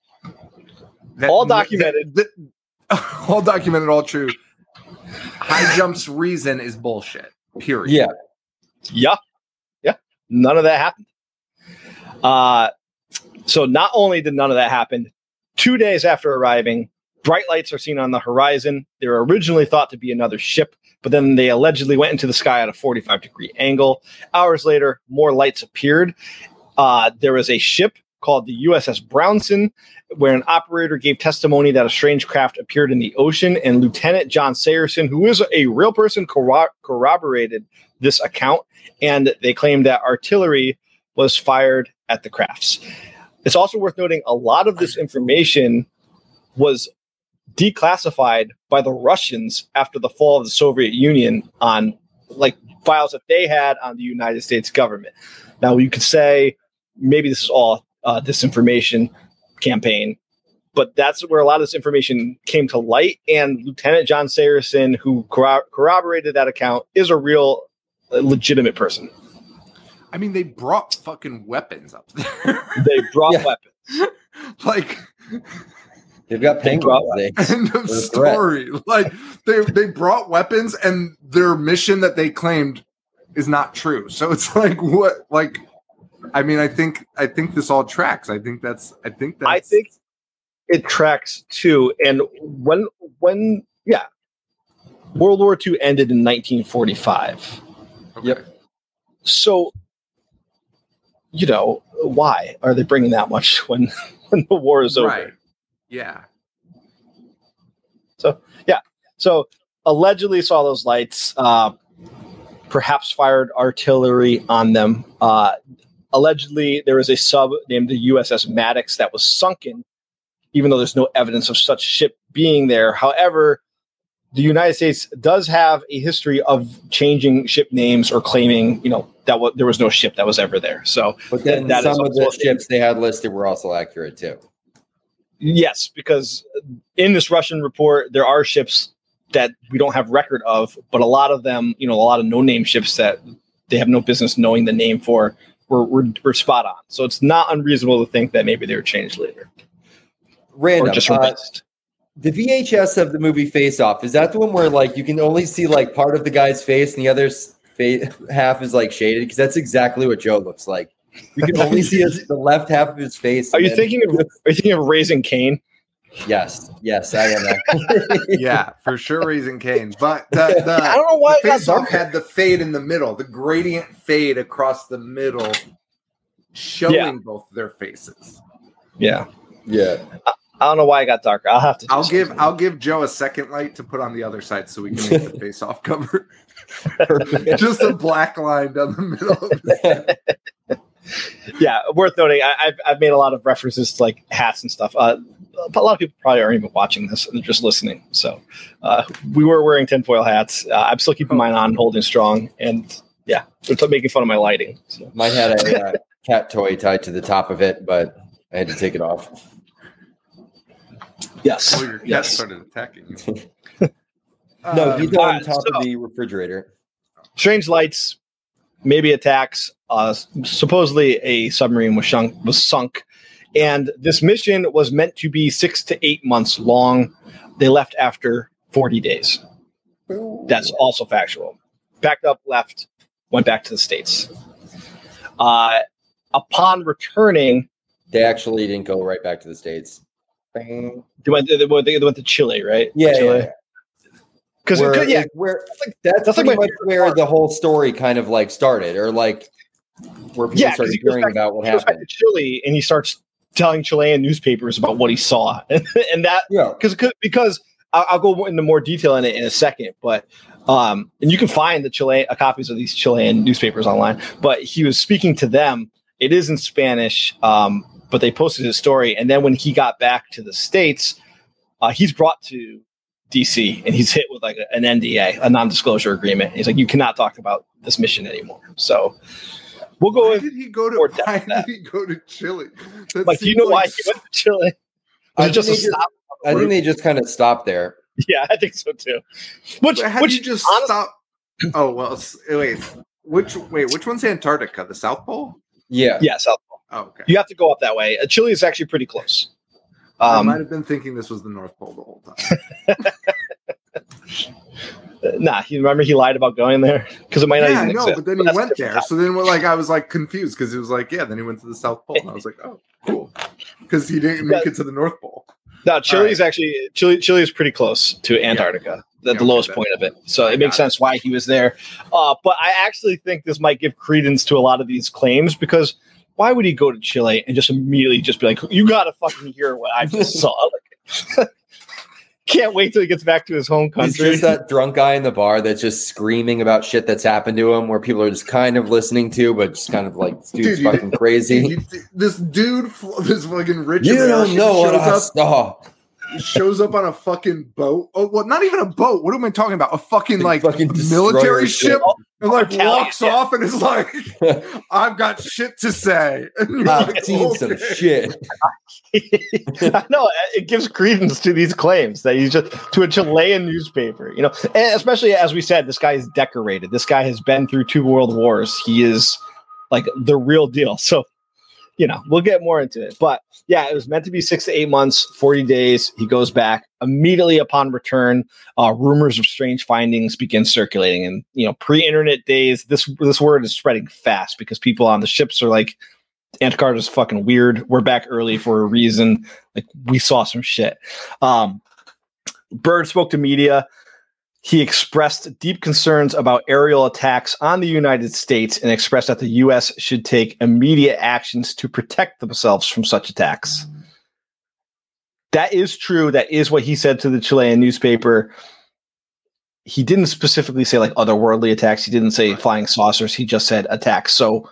That, All documented. that- that- all documented. All true. High jump's reason is bullshit. Period. Yeah. Yeah. Yeah. None of that happened. Uh, so not only did none of that happen, two days after arriving, bright lights are seen on the horizon. They were originally thought to be another ship, but then they allegedly went into the sky at a 45 degree angle. Hours later, more lights appeared. Uh, there was a ship called the USS Brownson, where an operator gave testimony that a strange craft appeared in the ocean, and Lieutenant John Sayerson, who is a real person, corro- corroborated this account, and they claimed that artillery was fired at the crafts. It's also worth noting a lot of this information was declassified by the Russians after the fall of the Soviet Union on like files that they had on the United States government. Now you could say maybe this is all uh, disinformation campaign, but that's where a lot of this information came to light. And Lieutenant John Sayerson, who corro- corroborated that account, is a real uh, legitimate person. I mean, they brought fucking weapons up there. They brought Yeah. weapons. like They've got They penguins. end of a story. Like they they brought weapons, and their mission that they claimed is not true. So it's like what? Like, I mean, I think I think this all tracks. I think that's I think that's I think it tracks too. And when when yeah, World War II ended in 1945. okay. Yep. So you know why are they bringing that much when when the war is over? right. Yeah. So yeah. So allegedly saw those lights, uh, perhaps fired artillery on them. Uh, allegedly, there was a sub named the USS Maddox that was sunken, even though there's no evidence of such ship being there. However, the United States does have a history of changing ship names or claiming, you know, that wa- there was no ship that was ever there. So but then That is some of the ships they had listed were also accurate too. Yes, because in this Russian report, there are ships that we don't have record of, but a lot of them, you know, a lot of no-name ships that they have no business knowing the name for, were, were, were spot on. So it's not unreasonable to think that maybe they were changed later Random. or just uh, the VHS of the movie Face Off is that the one where like you can only see like part of the guy's face and the other s- fa- half is like shaded because that's exactly what Joe looks like. You can only see his, the left half of his face. Are you then- thinking of are you thinking of raising Cain? Yes, yes, I am. yeah, for sure, raising Cane's. But the, the, I don't know why the face off had the fade in the middle, the gradient fade across the middle, showing Yeah. both their faces. Yeah. yeah. I don't know why it got darker. I'll have to. I'll give something. I'll give Joe a second light to put on the other side so we can make the face off cover. Just a black line down the middle. Of the, yeah, worth noting. I, I've I've made a lot of references to like hats and stuff. Uh, a lot of people probably aren't even watching this and they're just listening. So uh, we were wearing tinfoil hats. Uh, I'm still keeping mine on, holding strong, and yeah, they're making fun of my lighting. So. Mine had a uh, cat toy tied to the top of it, but I had to take it off. Yes, oh, your cat yes. started attacking you. No, Um, he's on top so- of the refrigerator. Strange lights, maybe attacks. Uh, supposedly, a submarine was sunk. Was sunk, and this mission was meant to be six to eight months long. They left after 40 days. That's also factual. Packed up, left, went back to the states. Uh, upon returning, They actually didn't go right back to the states. They went. They went, they went to Chile, right? Yeah, yeah, Chile. yeah. Because yeah, like, where like- that's, that's like my much where part. the whole story kind of like started, or like where people Yeah, 'cause started hearing back- about what he goes back happened. to Chile and he starts telling Chilean newspapers about what he saw, and, and that Yeah, because because I'll, I'll go into more detail in it in a second, but um, and you can find the Chile uh, copies of these Chilean newspapers online. But he was speaking to them. It is in Spanish, um, but they posted his story, and then when he got back to the states, uh, he's brought to DC and he's hit with like an NDA, a non-disclosure agreement. He's like, you cannot talk about this mission anymore. So we'll go Why with did he go to? depth Why that. did he go to Chile? That like, do you seems know why he went to Chile? I just a think they just- stop? I think they just kind of stopped there. Yeah, I think so too. Which, how which do you just honest- stop? Oh well, wait. Which wait? Which one's Antarctica? The South Pole? Yeah, Yeah, South Pole. Oh, okay. You have to go up that way. Uh, Chile is actually pretty close. I might Um, have been thinking this was the North Pole the whole time. nah, you remember he lied about going there because it might not yeah, I even know, exist. but then he went there. So then, we're like, I was like confused because it was like, yeah. Then he went to the South Pole, and I was like, oh, cool, because he didn't make it to the North Pole. No, Chile right. is actually Chile. Chile is pretty close to Antarctica, the, Yeah, the lowest okay, point of it. So I it makes it. sense why he was there. Uh, but I actually think this might give credence to a lot of these claims because why would he go to Chile and just immediately just be like, "You got to fucking hear what I just saw"? Like, can't wait till he gets back to his home country. he's country. just that drunk guy in the bar that's just screaming about shit that's happened to him, where people are just kind of listening to, but just kind of like, this dude's Dude, you- fucking crazy. You- this dude, fl- this fucking rich You don't know what I up saw. Shows up on a fucking boat. Oh, well, not even a boat. What am I talking about? A fucking like Fucking military destroyer ship, and like Italian, walks yeah. off and is like, "I've got shit to say." And I've like, seen some shit. I know it gives credence to these claims that he's just to a Chilean newspaper, you know, and especially as we said, this guy is decorated. This guy has been through two world wars. He is like the real deal. So, you know, we'll get more into it. But yeah, it was meant to be six to eight months, 40 days. He goes back immediately upon return. Uh, rumors of strange findings begin circulating. And, you know, pre internet days, this, this word is spreading fast because people on the ships are like, Antarctica's fucking weird. We're back early for a reason. Like we saw some shit. Um, Byrd spoke to media. He expressed deep concerns about aerial attacks on the United States and expressed that the U.S. should take immediate actions to protect themselves from such attacks. That is true. That is what he said to the Chilean newspaper. He didn't specifically say like otherworldly attacks. He didn't say flying saucers. He just said attacks. So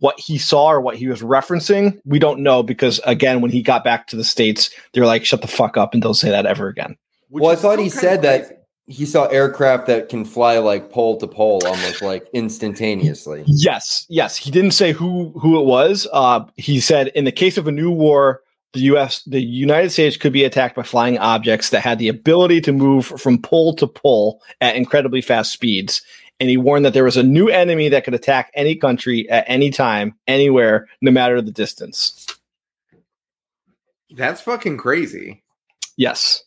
what he saw or what he was referencing, we don't know because again, when he got back to the states, they're like, "Shut the fuck up and don't say that ever again." Which well, I thought he kinda said crazy. that he saw aircraft that can fly like pole to pole, almost like instantaneously. Yes, yes, he didn't say who who it was. Uh, he said in the case of a new war, the U.S. the United States could be attacked by flying objects that had the ability to move from pole to pole at incredibly fast speeds. And he warned that there was a new enemy that could attack any country at any time, anywhere, no matter the distance. That's fucking crazy. Yes.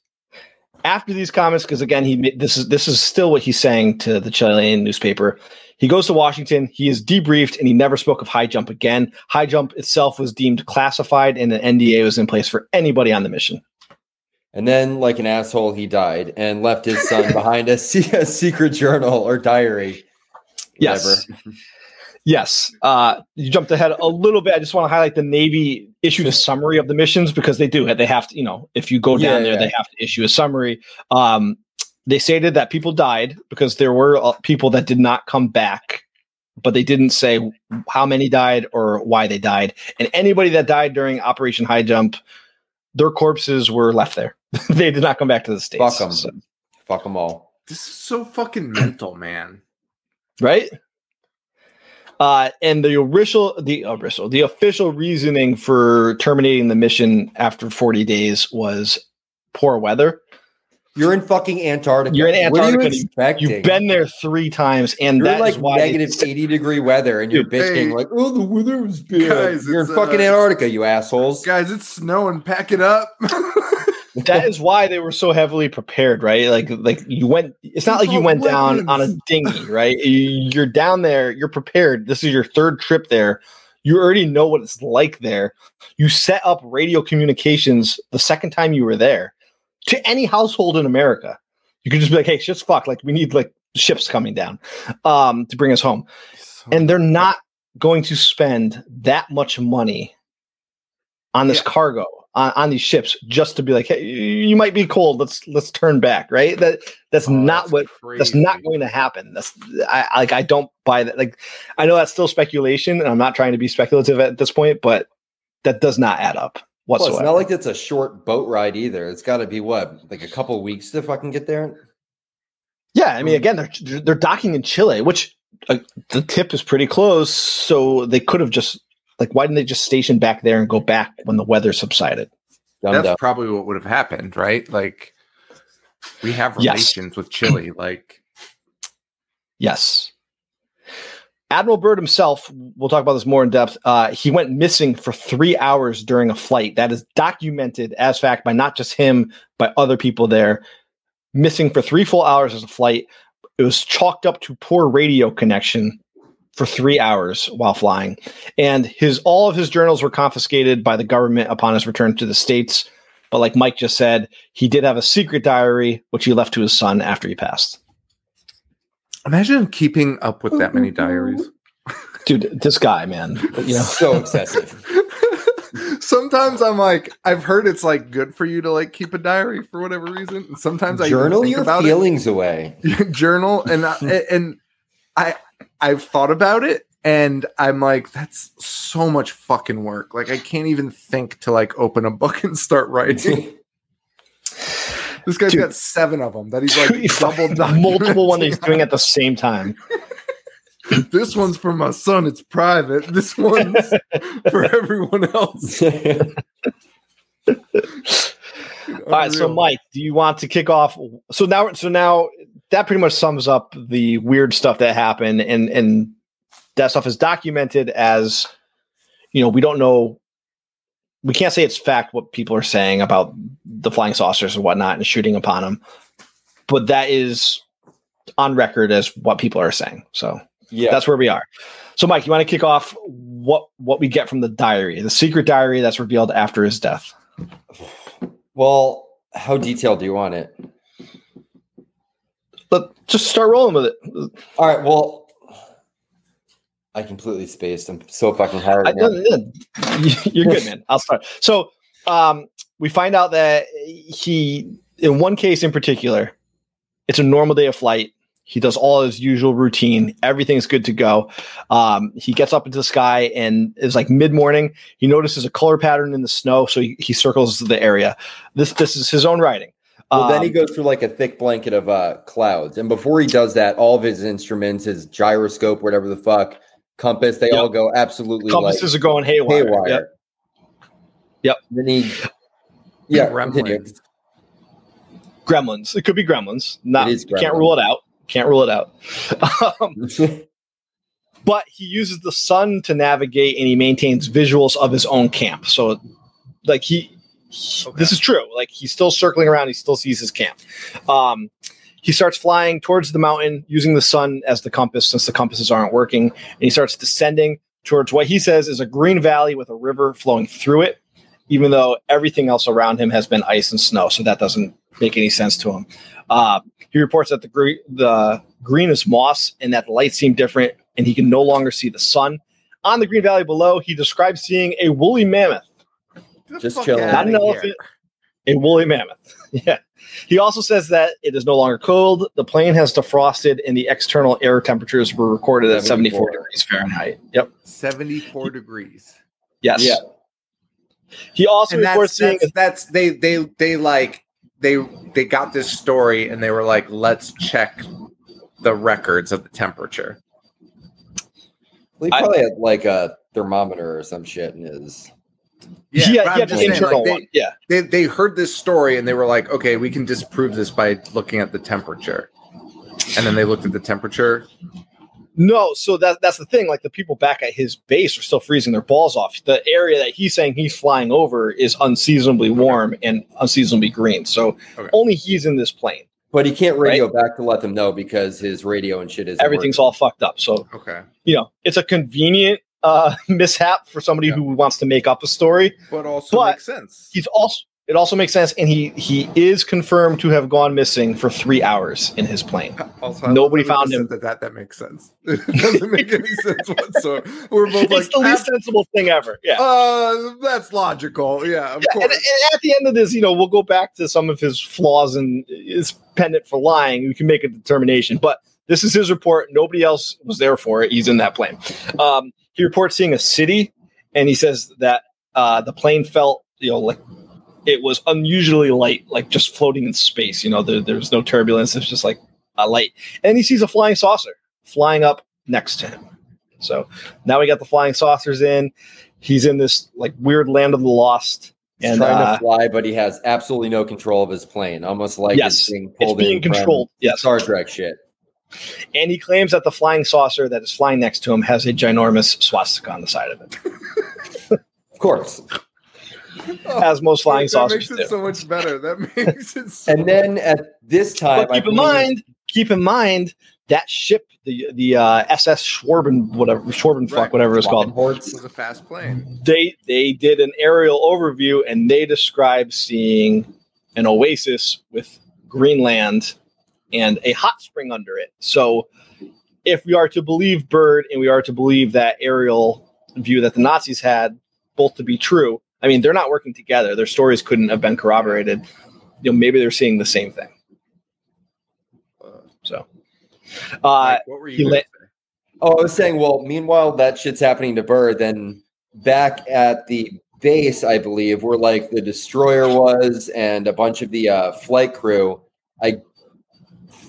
After these comments, because again, he this is this is still what he's saying to the Chilean newspaper. He goes to Washington. He is debriefed, and he never spoke of high jump again. High jump itself was deemed classified, and an NDA was in place for anybody on the mission. And then, like an asshole, he died and left his son behind a, a secret journal or diary. Yes. Yes. Uh, you jumped ahead a little bit. I just want to highlight the Navy issued a summary of the missions because they do. They have to, you know, if you go down Yeah, there, yeah. they have to issue a summary. Um, they stated that people died because there were uh, people that did not come back, but they didn't say how many died or why they died. And anybody that died during Operation High Jump, their corpses were left there. they did not come back to the States. Fuck 'em. So- Fuck them all. This is so fucking mental, man. right? Uh, and the official, the official, the official reasoning for terminating the mission after 40 days was poor weather. You're in fucking Antarctica. You're in What are you Antarctica. expecting? You've been there three times, and You're that is like why they- negative 80 degree weather and you're Dude, bitching like, oh, the weather was bad. Guys, you're in fucking uh, Antarctica, you assholes. Guys, it's snowing. Pack it up. that is why they were so heavily prepared, right? Like, like you went. It's not like you went down on a dinghy, right? You- You're down there. You're prepared. This is your third trip there. You already know what it's like there. You set up radio communications the second time you were there to any household in America. You could just be like, "Hey, shit's fucked. Like, we need like ships coming down um, to bring us home." and they're not going to spend that much money on this Yeah. cargo on, on these ships just to be like hey you might be cold let's let's turn back right that that's Oh, not what that's not going to happen that's i like i don't buy that like i know that's still speculation and i'm not trying to be speculative at this point but that does not add up Well, whatsoever it's not like it's a short boat ride either. It's got to be what, like a couple weeks to fucking get there? Yeah, I mean, again, they're they're docking in Chile, which uh, the tip is pretty close. So they could have just like, why didn't they just station back there and go back when the weather subsided? Dumb That's dumb. probably what would have happened, right? Like, we have Yes. relations with Chile. Like, Yes. Admiral Byrd himself, we'll talk about this more in depth. Uh, he went missing for three hours during a flight. That is documented as fact by not just him, by other people there. Missing for three full hours as a flight. It was chalked up to poor radio connection for three hours while flying. And his all of his journals were confiscated by the government upon his return to the States. But like Mike just said, he did have a secret diary, which he left to his son after he passed. imagine keeping up with that many diaries. Dude, this guy, man, you know. so excessive. sometimes I'm like, I've heard it's like good for you to like keep a diary for whatever reason. And sometimes I Journal even think your about feelings away. journal, and I, and I I've thought about it, and I'm like, that's so much fucking work. Like I can't even think to like open a book and start writing. This guy's Dude. got seven of them that he's like double multiple one he's doing at the same time. This one's for my son. It's private. This one's for everyone else. All right, so Mike, do you want to kick off? So now, so now that pretty much sums up the weird stuff that happened, and and that stuff is documented as, you know, we don't know, we can't say it's fact what people are saying about the flying saucers and whatnot and shooting upon them, but that is on record as what people are saying. So yeah. that's where we are. So, Mike, you want to kick off what what we get from the diary, the secret diary that's revealed after his death? well, how detailed do you want it? Just start rolling with it. All right. Well, I completely spaced. I'm so fucking hard. I, now. you're good, man. I'll start. So, um, we find out that he, in one case in particular, it's a normal day of flight. He does all his usual routine. Everything's good to go. Um, he gets up into the sky and it's like mid morning. He notices a color pattern in the snow, so he, he circles the area. This this is his own writing. Well, then he Um, goes through like a thick blanket of uh, clouds, and before he does that, all of his instruments, his gyroscope, whatever the fuck, compass, they Yep. all go absolutely compasses like are going haywire. haywire. Yep. Yep. Then he, yeah. Gremlins. Gremlins. It could be gremlins. Not is can't rule it out. Can't rule it out. Um, but he uses the sun to navigate and he maintains visuals of his own camp. So like he Okay. This is true. Like he's still circling around. He still sees his camp. Um, he starts flying towards the mountain using the sun as the compass since the compasses aren't working. And he starts descending towards what he says is a green valley with a river flowing through it, even though everything else around him has been ice and snow. So that doesn't make any sense to him. Uh, he reports that the, gre- the green is moss and that the lights seem different and he can no longer see the sun. On the green valley below, he describes seeing a woolly mammoth Just chilling. Not an elephant. a woolly mammoth. yeah. He also says that it is no longer cold. The plane has defrosted, and the external air temperatures were recorded at 74 74. degrees Fahrenheit. Yep. 74 degrees. Yes. Yeah. He also and reports that's, seeing. that's, that's they they they like they they got this story and they were like let's check the records of the temperature He I- probably had like a thermometer or some shit in his. Yeah, yeah, but I'm he had just the saying, internal like, they- one. Yeah. they they heard this story and they were like okay we can disprove this by looking at the temperature and then they looked at the temperature No, so that that's the thing. Like the people back at his base are still freezing their balls off. The area that he's saying he's flying over is unseasonably warm and unseasonably green. So Okay. only he's in this plane. But he can't radio back to let them know because his radio and shit is Everything's all fucked up. So okay you know, it's a convenient uh mishap for somebody Yeah. who wants to make up a story. but also But makes sense He's also it also makes sense, and he he is confirmed to have gone missing for three hours in his plane. also, Nobody found him. that, that that makes sense it doesn't make any sense whatsoever we're both like it's the least "Ah, sensible thing ever. Yeah. uh that's logical yeah of Yeah, and, and at the end of this, you know, we'll go back to some of his flaws and his pendant for lying. We can make a determination, but this is his report. Nobody else was there for it. He's in that plane. Um, he reports seeing a city, and he says that uh, the plane felt, you know, like it was unusually light, like just floating in space. You know, there, there was no turbulence. It's just like a light. And he sees a flying saucer flying up next to him. So now we got the flying saucers in. He's in this like weird land of the lost. He's And, trying uh, to fly, but he has absolutely no control of his plane. Almost like Yes, it's being It's pulled being controlled. Yes. Star Trek shit. And he claims that the flying saucer that is flying next to him has a ginormous swastika on the side of it, Of course. as most flying that saucers makes it do. so much better. That makes it so And then at this time, But I keep in believe- mind, keep in mind that ship, the the uh, SS Schwarben, whatever Schwarben fuck, Right. whatever it's called. it Horts. was a fast plane. They they did an aerial overview and they described seeing an oasis with Greenland and a hot spring under it. So, if we are to believe Byrd and we are to believe that aerial view that the Nazis had, both to be true, I mean, they're not working together. Their stories couldn't have been corroborated. You know, maybe they're seeing the same thing. Uh, So, uh, Mike, what were you? la- Oh, I was saying, well, meanwhile that shit's happening to Byrd, then back at the base, I believe, where like the destroyer was and a bunch of the uh, flight crew, I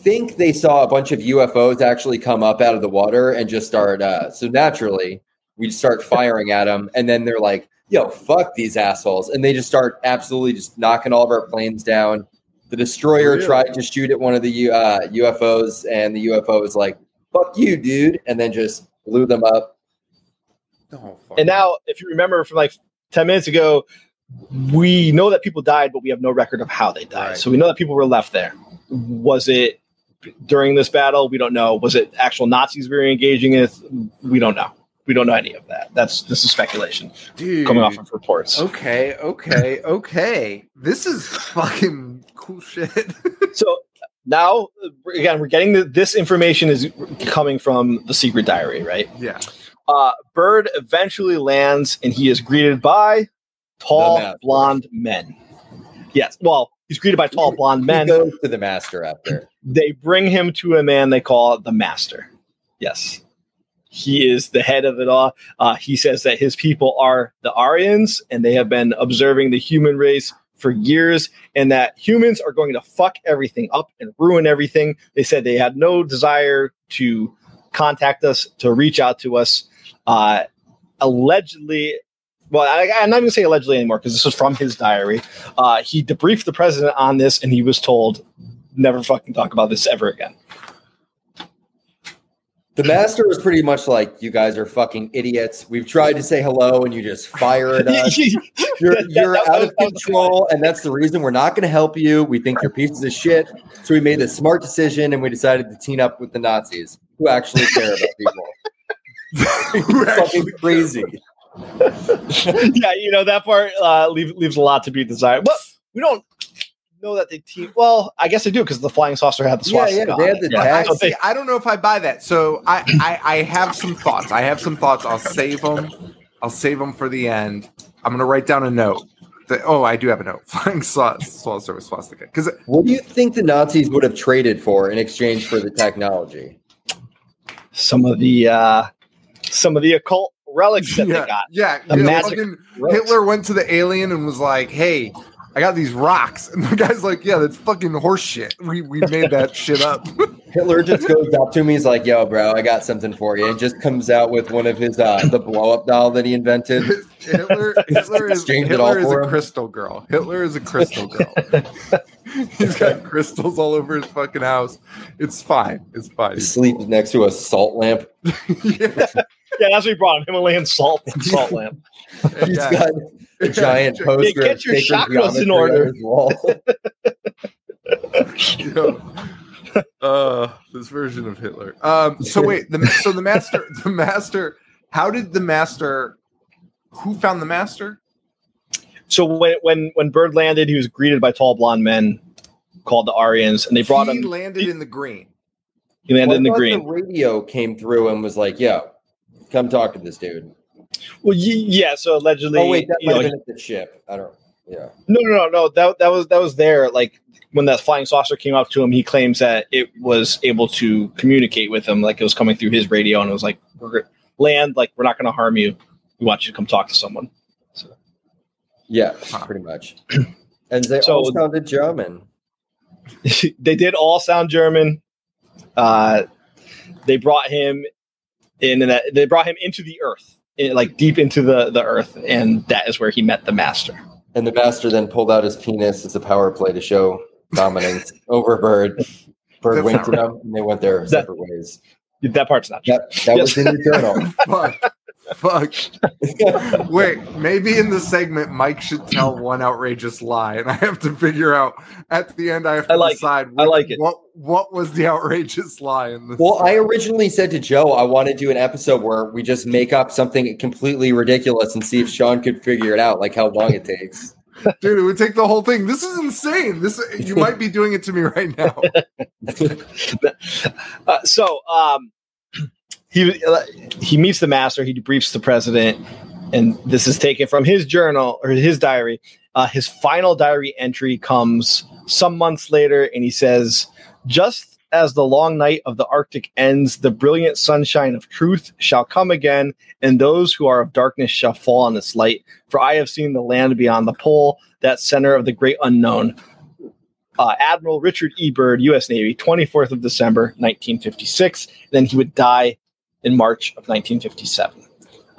think they saw a bunch of UFOs actually come up out of the water and just start. Uh, so naturally, we start firing at them, and then they're like, "Yo, fuck these assholes!" And they just start absolutely just knocking all of our planes down. The destroyer Really? tried to shoot at one of the uh, UFOs, and the UFO was like, "Fuck you, dude!" and then just blew them up. Oh, and now, if you remember from like 10 minutes ago, we know that people died, but we have no record of how they died. Right. So we know that people were left there. Was it during this battle? We don't know. Was it actual Nazis we were engaging with? We don't know. We don't know any of that. That's this is speculation Dude. coming off of reports. Okay, okay, okay. This is fucking cool shit. So now, again, we're getting the, this information is coming from the secret diary, right? yeah. Uh, Byrd eventually lands and he is greeted by tall, blonde men. Yes. Well, he's greeted by tall, blonde He men. goes to the master after. They bring him to a man they call the master. Yes. He is the head of it all. Uh, he says that his people are the Aryans and they have been observing the human race for years and that humans are going to fuck everything up and ruin everything. They said they had no desire to contact us, to reach out to us. Uh, allegedly, well, I, I'm not going to say allegedly anymore because this was from his diary. Uh, he debriefed the president on this and he was told, never fucking talk about this ever again. The master was pretty much like, "You guys are fucking idiots. We've tried to say hello, and you just fire at us. You're, That- you're that- out that of was- control, and that's the reason we're not going to help you. We think you're pieces of shit. So we made the smart decision, and we decided to team up with the Nazis, who actually care about people. Who fucking crazy. Yeah, you know that part uh, leave, leaves a lot to be desired. But we don't know that they team. Well, I guess they do because the flying saucer had the swastika. yeah, on they had the Yeah. tag. So See, I don't know if I buy that. So I, I, I have some thoughts. I have some thoughts. I'll save them. I'll save them for the end. I'm gonna write down a note. That, oh, I do have a note. Flying saucer with swastika. Because What do you think the Nazis would have traded for in exchange for the technology? some of the uh, some of the occult relics that yeah, they got. yeah, The yeah, magic fucking. Hitler went to the alien and was like, "Hey, I got these rocks," and the guy's like, "Yeah, that's fucking horse shit. We we made that shit up." Hitler just goes up to me. He's like, "Yo, bro, I got something for you," and just comes out with one of his uh, the blow up doll that he invented. Hitler, Hitler is Exchanged it all Hitler is for a him. crystal girl. Hitler is a crystal girl. He's got crystals all over his fucking house. It's fine. It's fine. He sleeps next to a salt lamp. yeah, Yeah, that's what he brought him. Himalayan salt salt lamp. He's yeah. got a giant poster. get your sacred chakras in order. wall. Yo. Uh, this version of Hitler. Um, so wait, the so the master, the master. How did the master? Who found the master? So when when when Byrd landed, he was greeted by tall blonde men called the Aryans, and they brought he him. landed in the green. He landed in the Well, I thought green. The radio came through and was like, "Yo, come talk to this dude." Well, yeah. So allegedly, Oh wait, that might know, have been at the ship. I don't. Yeah. No, no, no, no. That that was that was there. Like when that flying saucer came up to him, he claims that it was able to communicate with him, like it was coming through his radio, and it was like, "We're land. Like we're not going to harm you. We want you to come talk to someone." So, Yeah, pretty much. And they So- all sounded German. they did all sound German. Uh, they brought him and that they brought him into the earth, in, like deep into the the earth, and that is where he met the master. And the master then pulled out his penis as a power play to show dominance over Byrd. Byrd That's winked not at him, and they went their That- separate ways. That part's not true. That, that Yes. was in the journal. Fuck. Wait, maybe in the segment, Mike should tell one outrageous lie, and I have to figure out at the end. I have to I like decide. I like it. What What was the outrageous lie in this? Well, I originally said to Joe I want to do an episode where we just make up something completely ridiculous and see if Sean could figure it out, like how long it takes. dude, it would take the whole thing. This is insane. This you might be doing it to me right now. Uh, so um, he he meets the master. He debriefs the president, and this is taken from his journal or his diary. Uh, his final diary entry comes some months later, and he says, "Just as the long night of the Arctic ends, the brilliant sunshine of truth shall come again, and those who are of darkness shall fall on its light. For I have seen the land beyond the pole, that center of the great unknown." uh, Admiral Richard E. Byrd, U.S. Navy, 24th of December, 1956. Then he would die in March of 1957.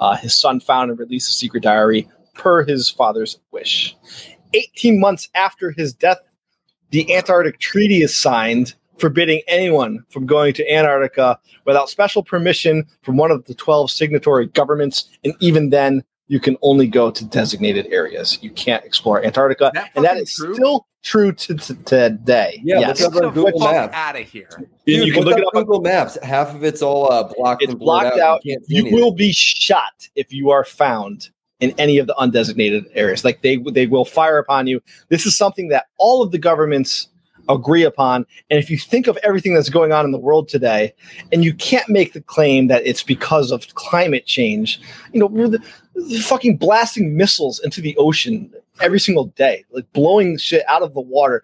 Uh, his son found and released a secret diary per his father's wish. 18 months after his death, the Antarctic Treaty is signed, forbidding anyone from going to Antarctica without special permission from one of the 12 signatory governments. And even then, you can only go to designated areas. You can't explore Antarctica. That and that is true? still true to, to today. Yeah, yes. look up on Google Maps. out of here. Dude, you can look look up up. Google Maps. Half of it's all uh, blocked It's and blocked out. You, You will be shot if you are found in any of the undesignated areas. Like they they will fire upon you. This is something that all of the governments agree upon. And if you think of everything that's going on in the world today, and you can't make the claim that it's because of climate change, you know, we're the, the fucking blasting missiles into the ocean every single day, like blowing shit out of the water.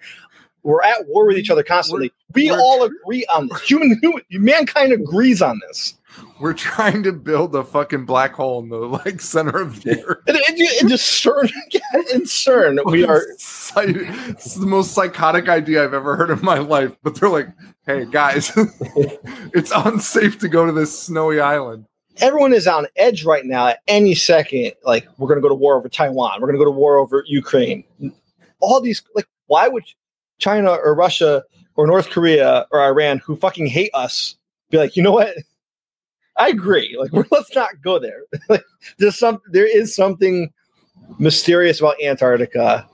We're at war with each other constantly. We we're- all agree on this. Human, human mankind agrees on this. We're trying to build a fucking black hole in the like center of the earth. And, and, and just CERN, in CERN, we are. It's the most psychotic idea I've ever heard in my life. But they're like, "Hey guys, it's unsafe to go to this snowy island." Everyone is on edge right now. At any second, like we're going to go to war over Taiwan. We're going to go to war over Ukraine. All these, like, why would China or Russia or North Korea or Iran, who fucking hate us, be like, you know what? I agree. Like, let's not go there. like, there's some, there is something mysterious about Antarctica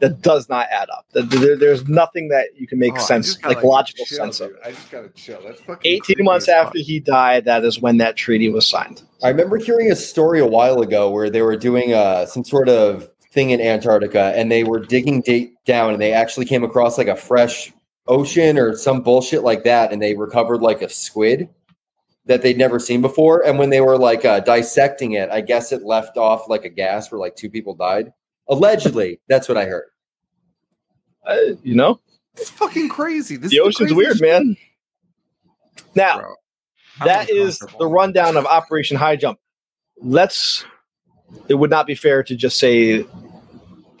that does not add up. There, there's nothing that you can make Oh, sense, just gotta, like logical chill, sense of. dude. I just gotta chill. That's fucking 18 months after he died, that is when that treaty was signed. I remember hearing a story a while ago where they were doing uh, some sort of thing in Antarctica and they were digging da- down and they actually came across like a fresh ocean or some bullshit like that and they recovered like a squid that they'd never seen before. And when they were like uh, dissecting it, I guess it left off like a gas where like two people died. Allegedly, that's what I heard. Uh, you know, It's fucking crazy. This the is ocean's craziest weird, shit, man. Now, bro. That is the rundown of Operation High Jump. Let's. It would not be fair to just say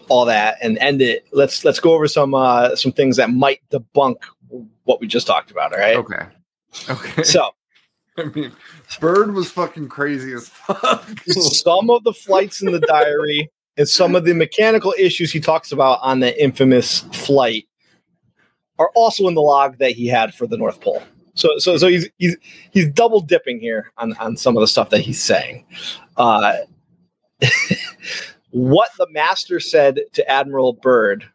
all that and end it. Let's let's go over some uh, some things that might debunk what we just talked about. All right. Okay. Okay. So I mean, Byrd was fucking crazy as fuck. some of the flights in the diary and some of the mechanical issues he talks about on the infamous flight are also in the log that he had for the North Pole. So, so, so he's he's he's double dipping here on on some of the stuff that he's saying. Uh, what the master said to Admiral Byrd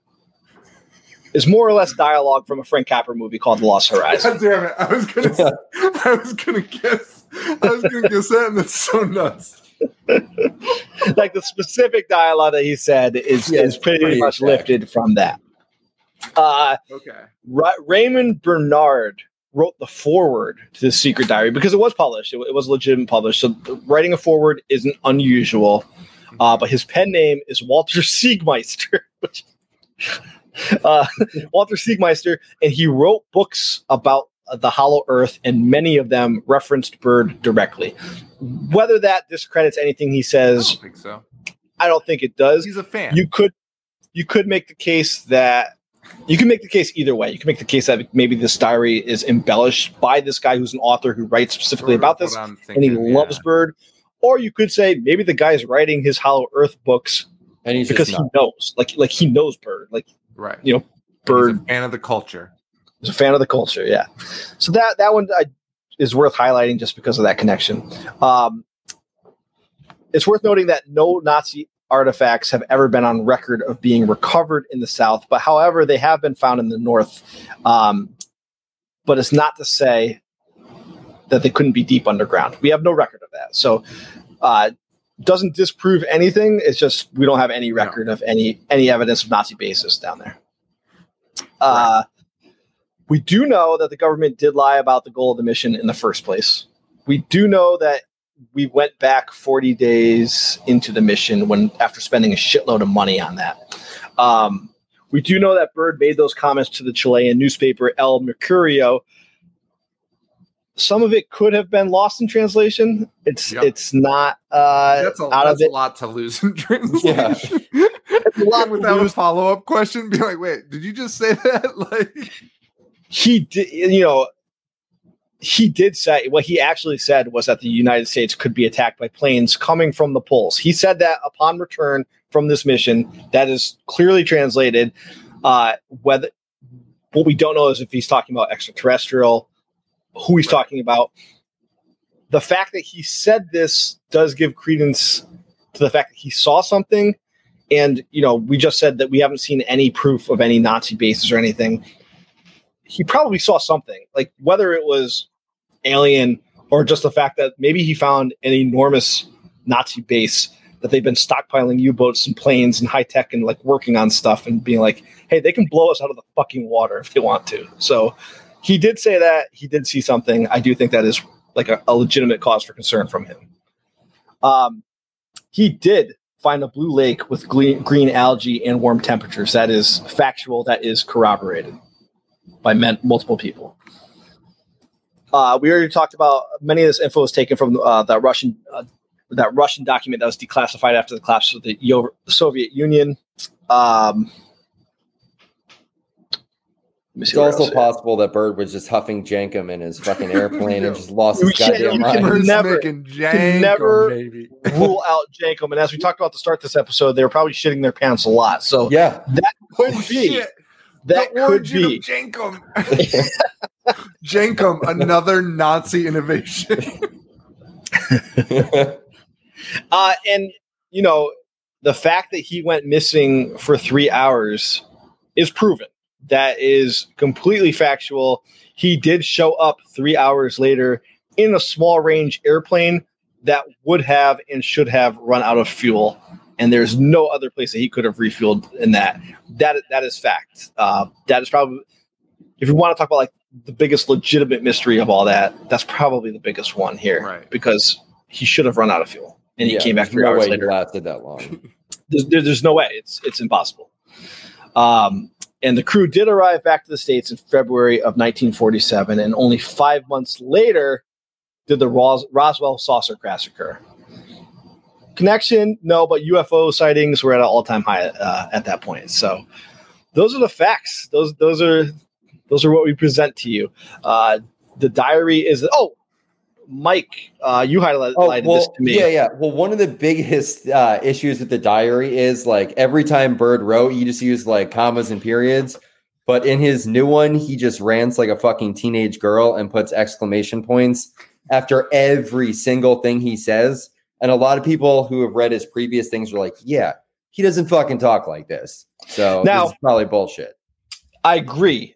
is more or less dialogue from a Frank Capra movie called The Lost Horizon. God damn it! I was gonna, I was gonna guess, I was gonna guess that, and that's so nuts. like the specific dialogue that he said is Yeah, is pretty, pretty much exact. lifted from that. Uh, Okay. Ra- Raymond Bernard wrote the foreword to the Secret Diary because it was published. It, wa- it was legitimate published. So writing a foreword isn't unusual. Uh, but his pen name is Walter Siegmeister. which- uh, Walter Siegmeister, and he wrote books about the Hollow Earth, and many of them referenced Byrd directly. Whether that discredits anything he I says, don't think so. I don't think it does He's a fan. you could you could make the case that you can make the case either way. You can make the case that maybe this diary is embellished by this guy who's an author who writes specifically Sort about this I'm and he thinking, loves yeah. Byrd. Or you could say maybe the guy's writing his Hollow Earth books And he's because he knows, like like he knows Byrd, like right. you know, He's Byrd a fan of the culture. A fan of the culture. Yeah, so that that one I, is worth highlighting just because of that connection. Um, it's worth noting that no Nazi artifacts have ever been on record of being recovered in the South, but however, they have been found in the North. Um, but it's not to say that they couldn't be deep underground. We have no record of that. So, uh, doesn't disprove anything. It's just we don't have any record of any any evidence of Nazi bases down there. Uh, we do know that the government did lie about the goal of the mission in the first place. We do know that we went back 40 days into the mission when after spending a shitload of money on that. Um, we do know that Byrd made those comments to the Chilean newspaper El Mercurio. Some of it could have been lost in translation. It's Yep. it's not uh, That's a, out that's of a lot to lose in translation. a lot Without a follow up question, be like, wait, did you just say that? Like, he did you know he did say what he actually said was that the united states could be attacked by planes coming from the poles. He said that upon return from this mission that is clearly translated uh whether what we don't know is if he's talking about extraterrestrial who he's talking about. The fact that he said this does give credence to the fact that he saw something. And you know we just said that we haven't seen any proof of any nazi bases or anything he probably saw something like whether it was alien or just the fact that maybe he found an enormous nazi base that they've been stockpiling u-boats and planes and high tech and like working on stuff and being like hey they can blow us out of the fucking water if they want to. So he did say that. He did see something. I do think that is like a, a legitimate cause for concern from him. Um he did find a blue lake with green, green algae and warm temperatures. That is factual. That is corroborated by men, multiple people. Uh, we already talked about many of this info was taken from uh, that Russian uh, that Russian document that was declassified after the collapse of the Yo- Soviet Union. Um, let me see It's also else. possible that Byrd was just huffing Jenkem in his fucking airplane and just lost his can't- goddamn you mind. can Byrd's never- can jenkem, never- baby. rule out Jenkem. And as we talked about at the start of this episode, they were probably shitting their pants a lot. So Yeah, that could Oh, be shit. That the could be of Jenkem. Jenkem, another Nazi innovation. uh, and you know, the fact that he went missing for three hours is proven. That is completely factual. He did show up three hours later in a small range airplane that would have and should have run out of fuel. And there's no other place that he could have refueled in that. That that is fact. Uh, that is probably, if you want to talk about like the biggest legitimate mystery of all that, that's probably the biggest one here, Right. because he should have run out of fuel and he Yeah, came back there's three no hours way he later lasted that long. there's, there- there's no way it's it's impossible um, and the crew did arrive back to the states in february of 1947 and only five months later did the Ros- roswell saucer crash occur connection no but ufo sightings were at an all-time high uh, at that point so those are the facts those those are those are what we present to you uh, the diary is oh mike uh, you highlighted Oh, this to me yeah, yeah. Well, one of the biggest uh, issues with the diary is like every time Byrd wrote, you just use like commas and periods. But in his new one, he just rants like a fucking teenage girl and puts exclamation points after every single thing he says. And a lot of people who have read his previous things are like, yeah, he doesn't fucking talk like this. So Now- this is probably bullshit. I agree.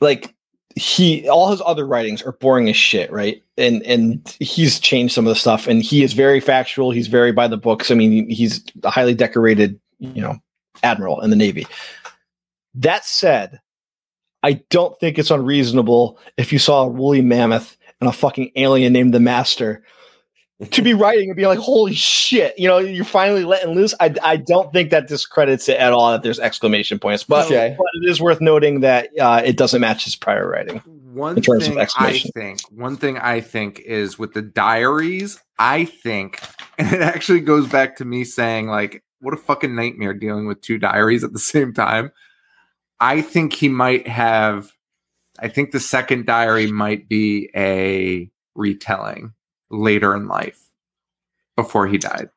Like he all his other writings are boring as shit, right? And and he's changed some of the stuff and he is very factual, he's very by the books. I mean, he's a highly decorated, you know, admiral in the navy. That said, I don't think it's unreasonable if you saw a woolly mammoth and a fucking alien named the master to be writing and be like, holy shit, you know, you're finally letting loose. I, I don't think that discredits it at all that there's exclamation points, but, Touche. but it is worth noting that uh, it doesn't match his prior writing. One In terms of thing I think, one thing I think is with the diaries, I think, and it actually goes back to me saying, like, what a fucking nightmare dealing with two diaries at the same time. I think he might have, I think the second diary might be a retelling later in life before he died.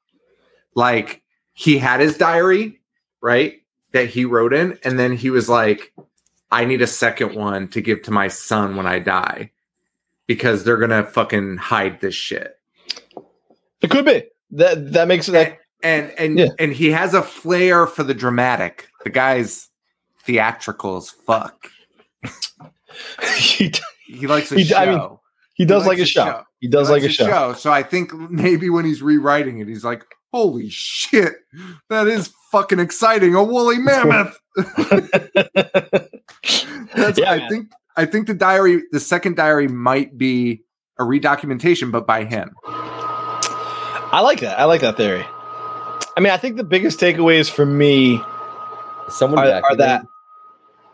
Like, he had his diary, right? That he wrote in, and then he was like, I need a second one to give to my son when I die because they're gonna fucking hide this shit. It could be that that makes that And and Yeah. and he has a flair for the dramatic. The guy's theatrical as fuck. he, He likes a He- show. I mean, he does like a show. He does like a likes show. So I think maybe when he's rewriting it, he's like, "Holy shit, that is fucking exciting! A woolly mammoth." That's, Yeah, I man. think I think the diary, the second diary, might be a redocumentation, but by him. I like that. I like that theory. I mean, I think the biggest takeaways for me Someone are, back are that.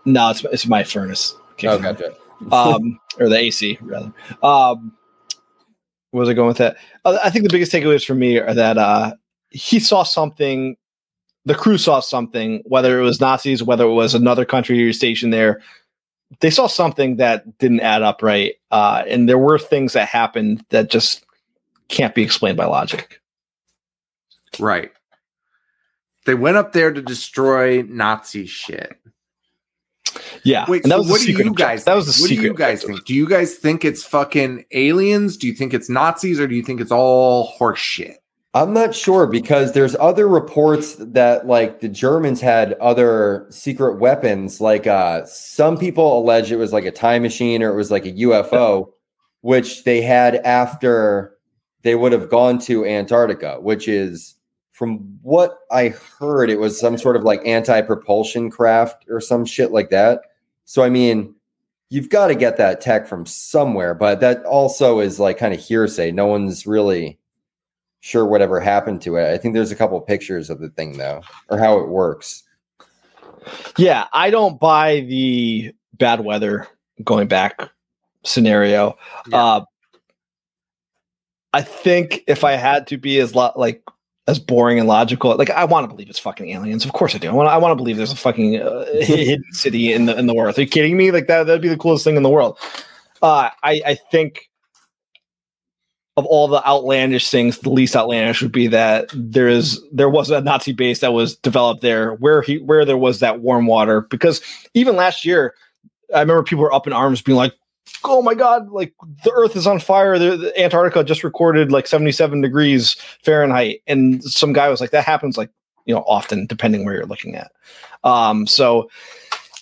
No, it's it's my furnace. Oh, gotcha. Um, or the AC rather. Um, was I going with that? Uh, I think the biggest takeaways for me are that uh, he saw something. The crew saw something, whether it was Nazis, whether it was another country stationed there. They saw something that didn't add up right, uh, and there were things that happened that just can't be explained by logic. Right. They went up there to destroy Nazi shit. Yeah, Wait, and that so was what do you guys? That Think? was the what secret. do you guys objective. think? Do you guys think it's fucking aliens? Do you think it's Nazis, or do you think it's all horse shit? I'm not sure because there's other reports that like the Germans had other secret weapons. Like uh some people allege it was like a time machine or it was like a UFO, which they had after they would have gone to Antarctica, which is from what I heard, it was some sort of like anti-propulsion craft or some shit like that. So I mean, you've got to get that tech from somewhere, but that also is like kind of hearsay. No one's really sure whatever happened to it. I think there's a couple pictures of the thing though, or how it works. Yeah, I don't buy the bad weather going back scenario. Yeah. Uh, I think if I had to be as lo- like as boring and logical, like I want to believe it's fucking aliens. Of course I do. I want. I want to believe there's a fucking uh, hidden city in the in the world. Are you kidding me? Like that. That'd be the coolest thing in the world. Uh, I I think of all the outlandish things, the least outlandish would be that there is there was a Nazi base that was developed there where he where there was that warm water. Because even last year, I remember people were up in arms being like, oh my god, like the Earth is on fire. The, the Antarctica just recorded like 77 degrees Fahrenheit, and some guy was like, that happens like you know often depending where you're looking at. Um, so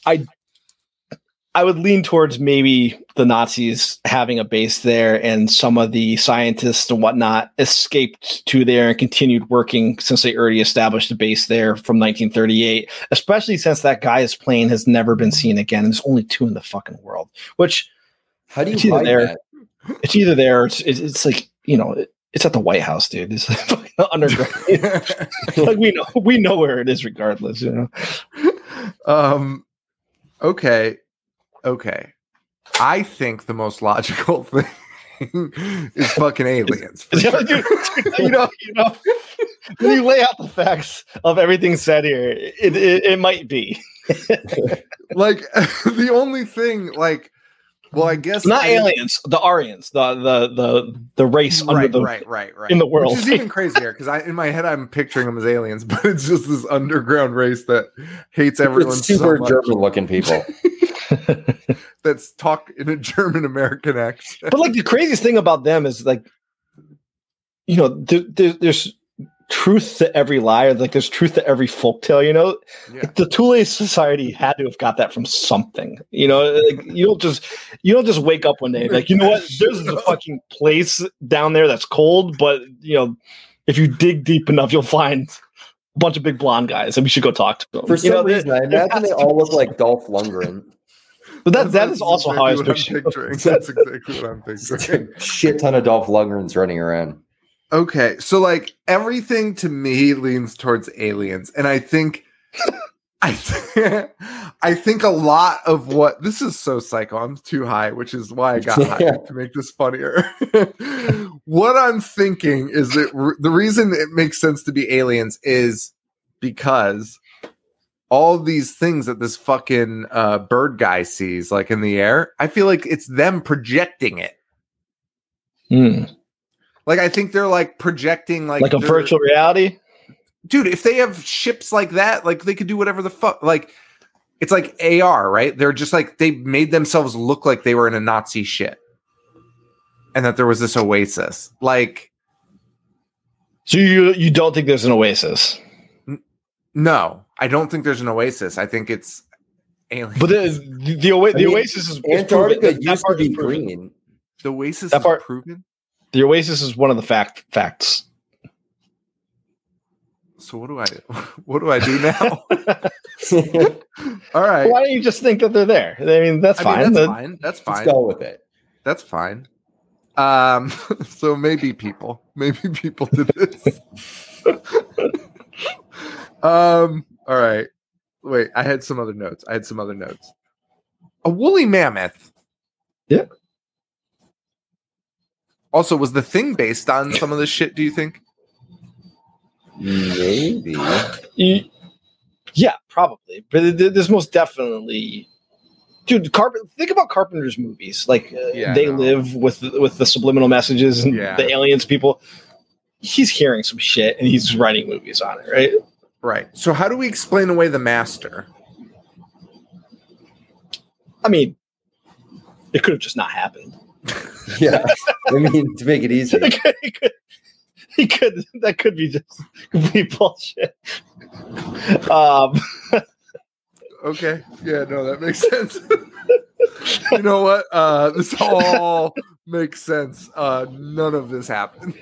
I I would lean towards maybe the Nazis having a base there and some of the scientists and whatnot escaped to there and continued working since they already established a base there from 1938, especially since that guy's plane has never been seen again. And there's only two in the fucking world, which How do It's you either hide there- that? it's either there it's, it's, it's like, you know, it, it's at the White House, dude. It's like underground. like we know, we know where it is regardless, you know? um okay okay i think the most logical thing is fucking aliens for Dude, sure. dude, you know, you know, when you lay out the facts of everything said here, it, it, it might be like the only thing like well i guess not I- aliens, the Aryans, the the the the race under right, the right right right in the world. which is even crazier because i in my head i'm picturing them as aliens but it's just this underground race that hates everyone It's super so German looking people. that's talk in a german american accent but like the craziest thing about them is like, you know, there, there, there's truth to every lie, or like there's truth to every folktale. You know, yeah. the Thule Society had to have got that from something. You know, like you don't just you don't just wake up one day and be like, you know what, there's a fucking place down there that's cold, but you know, if you dig deep enough, you'll find a bunch of big blonde guys, and we should go talk to them. For You some know, there- reason, I imagine has they all look like Dolph Lundgren. But that that That's is also how I was exactly picturing. Picturing. That's exactly what I'm picturing. Shit ton of Dolph Lundgrens running around. Okay, so like everything to me leans towards aliens, and I think, I, th- I think a lot of what this is so psycho. I'm too high, which is why I got high to make this funnier. what I'm thinking is that the reason it makes sense to be aliens is because all these things that this fucking uh, Byrd guy sees, like in the air, I feel like it's them projecting it. Hmm. Like I think they're like projecting like like a virtual reality. dude. If they have ships like that, like they could do whatever the fuck. Like it's like AR, right? They're just like they made themselves look like they were in a Nazi shit, and that there was this oasis. Like So you you don't think there's an oasis? no, I don't think there's an oasis. I think it's aliens. But the the, the, oa- I mean, oasis is is Antarctica used to be green. the oasis that is part- proven. The oasis is one of the fact facts. So what do I what do I do now? All right, Why don't you just think that they're there? I mean, that's I fine. mean, that's The- fine. That's Let's fine. go with it. That's fine. Um, so maybe people, maybe people did this. um, all right. Wait, I had some other notes. I had some other notes. A woolly mammoth. Yeah. Also, was the thing based on some of this shit? Do you think? Maybe. Yeah, probably. But th- th- there's most definitely, dude. Carpenter. Think about Carpenter's movies. Like uh, Yeah, they know. live with with the subliminal messages and Yeah. the aliens. People. He's hearing some shit and he's writing movies on it, right? Right. So, how do we explain away the master? I mean, it could have just not happened. Yeah. I mean, to make it easy. It could, it could, he could. That could be just complete bullshit. Um, Okay. Yeah, no, that makes sense. you know what? Uh this all makes sense. Uh none of this happened.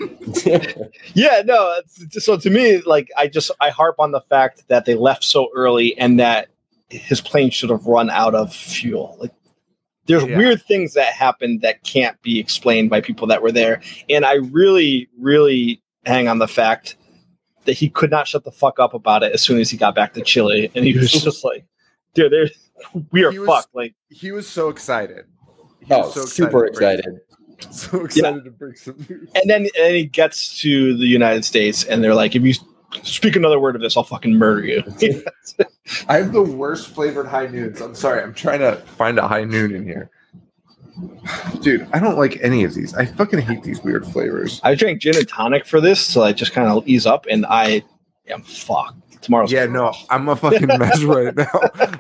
yeah, no. it's- So to me, like, I just I harp on the fact that they left so early and that his plane should have run out of fuel. Like, there's Yeah. weird things that happened that can't be explained by people that were there, and I really, really hang on the fact that he could not shut the fuck up about it as soon as he got back to Chile, and he was just like, "Dude, there, we are He was- fucked." Like, he was so excited. He Oh, was so super to bring- excited. So excited to bring some news. and then and he gets to the United States, and they're like, "If you speak another word of this, I'll fucking murder you." I have the worst flavored high noons. I'm sorry. I'm trying to find a high noon in here. Dude, I don't like any of these. I fucking hate these weird flavors. I drank gin and tonic for this so I just kind of ease up, and I am fucked. Tomorrow's Yeah, no, I'm a fucking mess right now.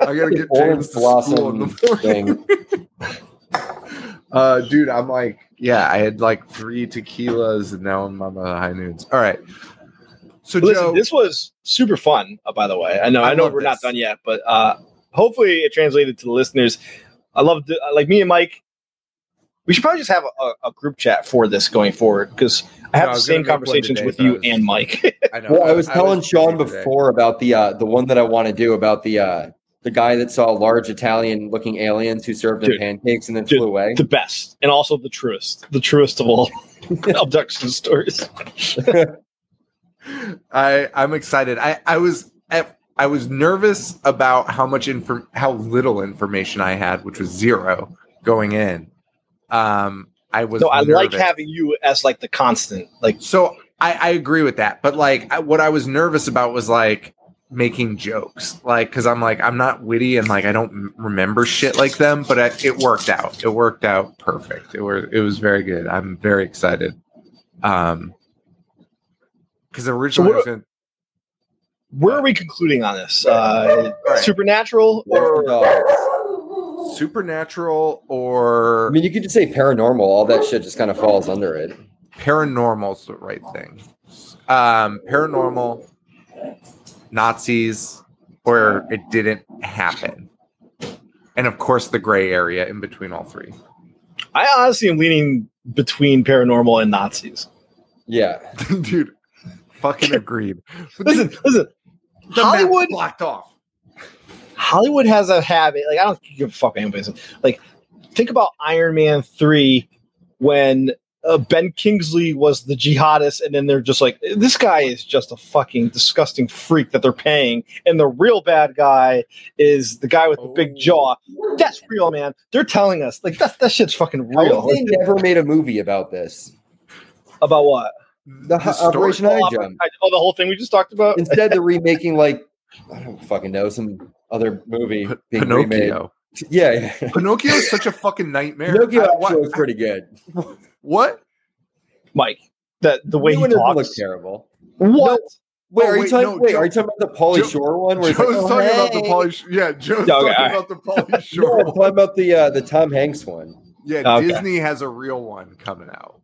I gotta get James to school in the blossom morning. thing. Uh, dude, I'm like, yeah, I had like three tequilas and now I'm on the high noons. All right. So, Listen, Joe, this was super fun. Uh, by the way, I know I I, know we're not done yet, but uh, hopefully it translated to the listeners. I love the, like me and Mike. We should probably just have a, a group chat for this going forward because I have I the was same gonna make one conversations today, with but you was- and Mike. I know. Well, I was telling Sean busy today. before about the uh, the one that I want to do about the uh, the guy that saw large Italian looking aliens who served him Dude. pancakes and then Dude, flew away. the best and also the truest, the truest of all abduction stories. I I'm excited. I I was at, I was nervous about how much inform how little information I had, which was zero going in. Um, I was So I like having you as like the constant. Like So I, I agree with that, but like I, what I was nervous about was like making jokes, like because I'm like I'm not witty and like I don't m- remember shit like them, but I, it worked out. It worked out perfect. It were it was very good. I'm very excited. Um, because originally I was what- gonna, where are we concluding on this? Uh, Right. Supernatural or supernatural or I mean, you could just say paranormal. All that shit just kind of falls under it. paranormal's the right thing. Um, paranormal, Nazis, or it didn't happen. And of course, the gray area in between all three. I honestly am leaning between paranormal and Nazis. Yeah, Dude, fucking agreed. Listen, listen. the Hollywood blocked off. Hollywood has a habit. Like I don't give a fuck what anybody says. Like think about Iron Man three when uh, Ben Kingsley was the jihadist, and then they're just like, this guy is just a fucking disgusting freak that they're paying, and the real bad guy is the guy with the big Oh. jaw. That's real, man. They're telling us like that. That shit's fucking real. they never made a movie about this? About what? The, The Operation story- High Oh, Jump. oh, the whole thing we just talked about. Instead, they're remaking like I don't fucking know some other movie P- being remade. Pinocchio. Yeah, yeah. Pinocchio is such a fucking nightmare. Pinocchio I- actually what- was pretty good. what? Mike. That the way New he one doesn't look terrible. What? Wait, Oh, are you talking? no, wait, Joe- are you talking about the Pauly Joe- Shore one? Where Joe's like, oh, talking about the hey. Pauly. Yeah, Joe's Yeah, okay, talking all about the Pauly No, Shore. I'm talking about the uh, the Tom Hanks one. Yeah, Okay. Disney has a real one coming out.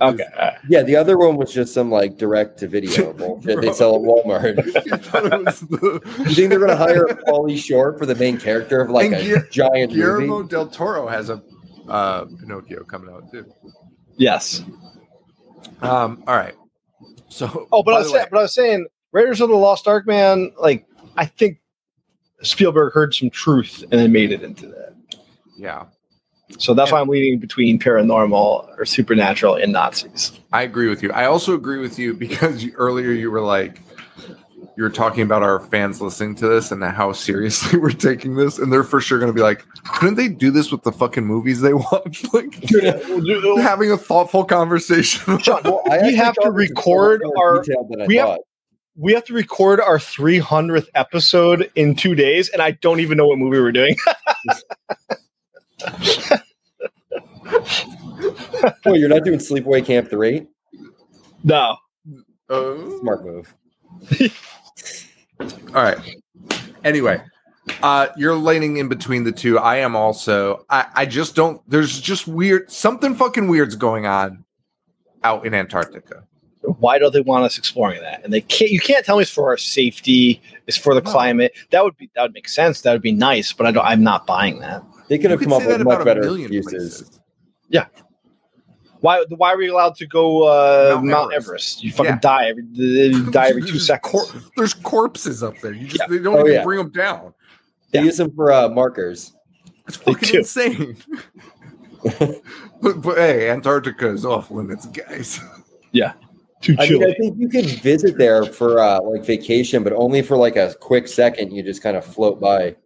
Okay. Yeah, the other one was just some like direct to video bullshit they sell at Walmart. You thought it was the- You think they're gonna hire Pauly Shore for the main character of like And a Guil- giant Guillermo movie? del Toro has a uh, Pinocchio coming out too. Yes. Um, all right. So, Oh, but I was the saying, but I was saying, Raiders of the Lost Ark, man. Like, I think Spielberg heard some truth and then made it into that. yeah, So that's why I'm leaning between paranormal or supernatural and Nazis. I agree with you. I also agree with you because you, earlier you were like, you were talking about our fans listening to this and how seriously we're taking this, and they're for sure going to be like, couldn't they do this with the fucking movies they watch? like, uh, uh, having a thoughtful conversation. John, Well, I we have to thought this was record our. detailed than we have- We have to record our 300th episode in two days, and I don't even know what movie we're doing. Wait, you're not doing Sleepaway Camp three? no. Uh, Smart move. All right. Anyway, uh, you're laning in between the two. I am also. I, I just don't. There's just weird. Something fucking weird's going on out in Antarctica. Why do they want us exploring that? And they can't. You can't tell me it's for our safety. It's for the No. climate. That would be. That would make sense. That would be nice. But I don't. I'm not buying that. They could You have could come up with much better million excuses. places. Why? Why are we allowed to go uh, Mount Mount, Everest. Everest. You fucking Yeah. die every you die every two seconds. cor- there's corpses up there. You just Yeah. they don't Oh, even yeah. bring them down. They Yeah. use them for uh, markers. It's fucking insane. but, but hey, Antarctica is off limits, guys. Yeah. Too I mean. I think you could visit there for uh, like vacation, but only for like a quick second. You just kind of float by.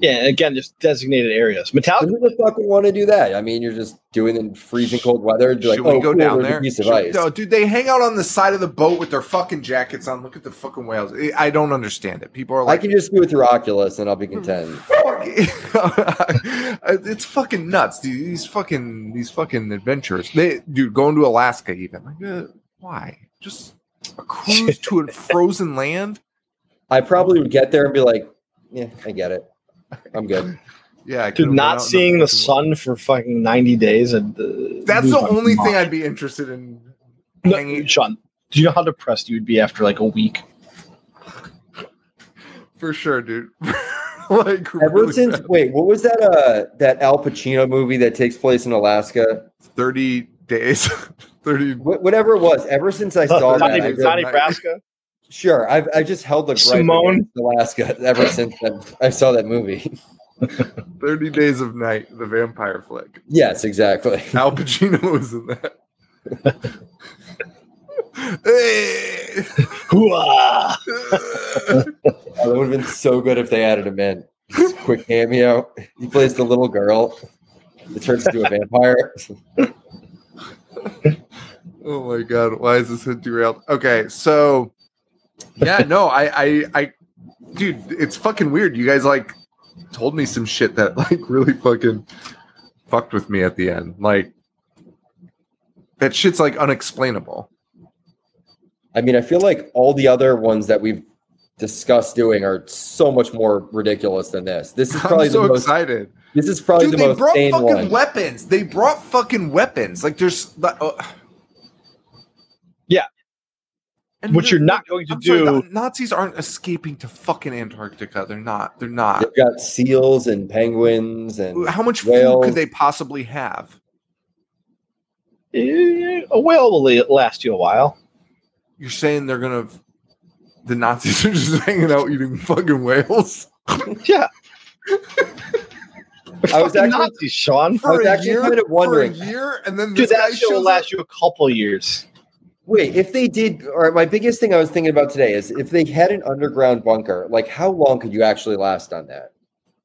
Yeah, again, just designated areas. Metallica. Who the fuck would want to do that? I mean, you're just doing it in freezing cold weather. Be like, Should oh, go cool, down there? Should- No, dude, they hang out on the side of the boat with their fucking jackets on. Look at the fucking whales. I I don't understand it. People are like, I can just do it through Oculus, and I'll be content. fuck- it's fucking nuts, dude. These fucking these fucking adventures. They, dude, going to Alaska even. Like, uh, why? Just a cruise to a frozen land. I probably would get there and be like, yeah, I get it. I'm good. Yeah, I Dude, could've went out not seeing the fucking sun for fucking 90 days. And, uh, That's the my only thing. I'd be interested in. No, hanging- Sean, do you know how depressed you would be after like a week? For sure, dude. like Ever really since bad. wait, what was that uh that Al Pacino movie that takes place in Alaska? 30 days. 30 Wh- whatever it was, ever since I saw that, Johnny, I Johnny just- Brasco? sure, I've I just held the gripe Simone? Alaska ever since then I saw that movie. 30 Days of Night, the vampire flick. yes, exactly. Al Pacino was in that. Hey! Hooah! That would have been so good if they added him in. Just a quick cameo. He plays the little girl It turns into a vampire. oh my god, why is this hit derailed? Okay, so yeah, no, I, I, I, dude, it's fucking weird. You guys like told me some shit that like really fucking fucked with me at the end. Like that shit's like unexplainable. I mean, I feel like all the other ones that we've discussed doing are so much more ridiculous than this. This is probably I'm so the most. excited. This is probably Dude, the they most brought sane fucking one. weapons. They brought fucking weapons. Like there's uh. And Which the- you're not going to I'm sorry, do. the Nazis aren't escaping to fucking Antarctica. They're not. They're not. They've got seals and penguins and How much food could they possibly have? Eh, A whale will last you a while. You're saying they're gonna. The Nazis are just hanging out eating fucking whales Yeah. I was Fucking actually- Nazis, Sean. for was a actually year. kind of wondering- for a year, and then Dude, this guy that shit will last up. you a couple years. Wait, if they did, all right, my biggest thing I was thinking about today is if they had an underground bunker, like how long could you actually last on that?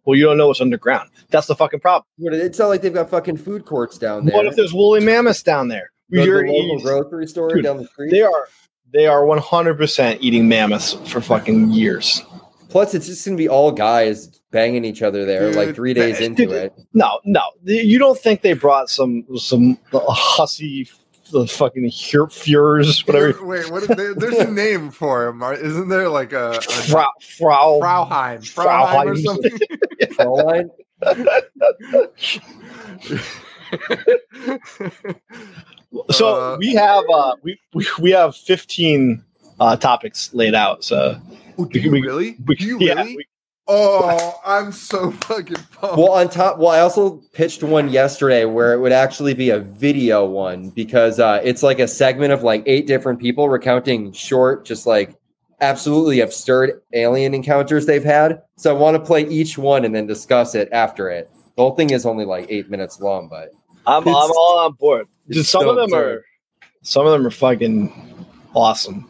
Well, you don't know what's underground. That's the fucking problem. It's not like they've got fucking food courts down there. What if there's woolly mammoths down there? Go You're- local grocery store Dude, down the street? they are they are 100% eating mammoths for fucking years. Plus, it's just gonna be all guys banging each other there, like three days into it. No, no. You don't think they brought some some hussy the fucking Fur- Furs, whatever. Wait, what? Is there, there's a name for him, isn't there? Like a, a Frau, Frau, Frauheim, Frauheim or something. So Uh, we have uh we, we, we have 15 uh topics laid out. So Oh, do you We- really? we, Do you yeah, really? we- Oh, I'm so fucking pumped. Well, on top, well, I also pitched one yesterday where it would actually be a video one because uh, it's like a segment of like eight different people recounting short, just like absolutely absurd alien encounters they've had. So I want to play each one and then discuss it after it. The whole thing is only like eight minutes long, but I'm, I'm all on board. Just some so of them absurd. are some of them are fucking awesome.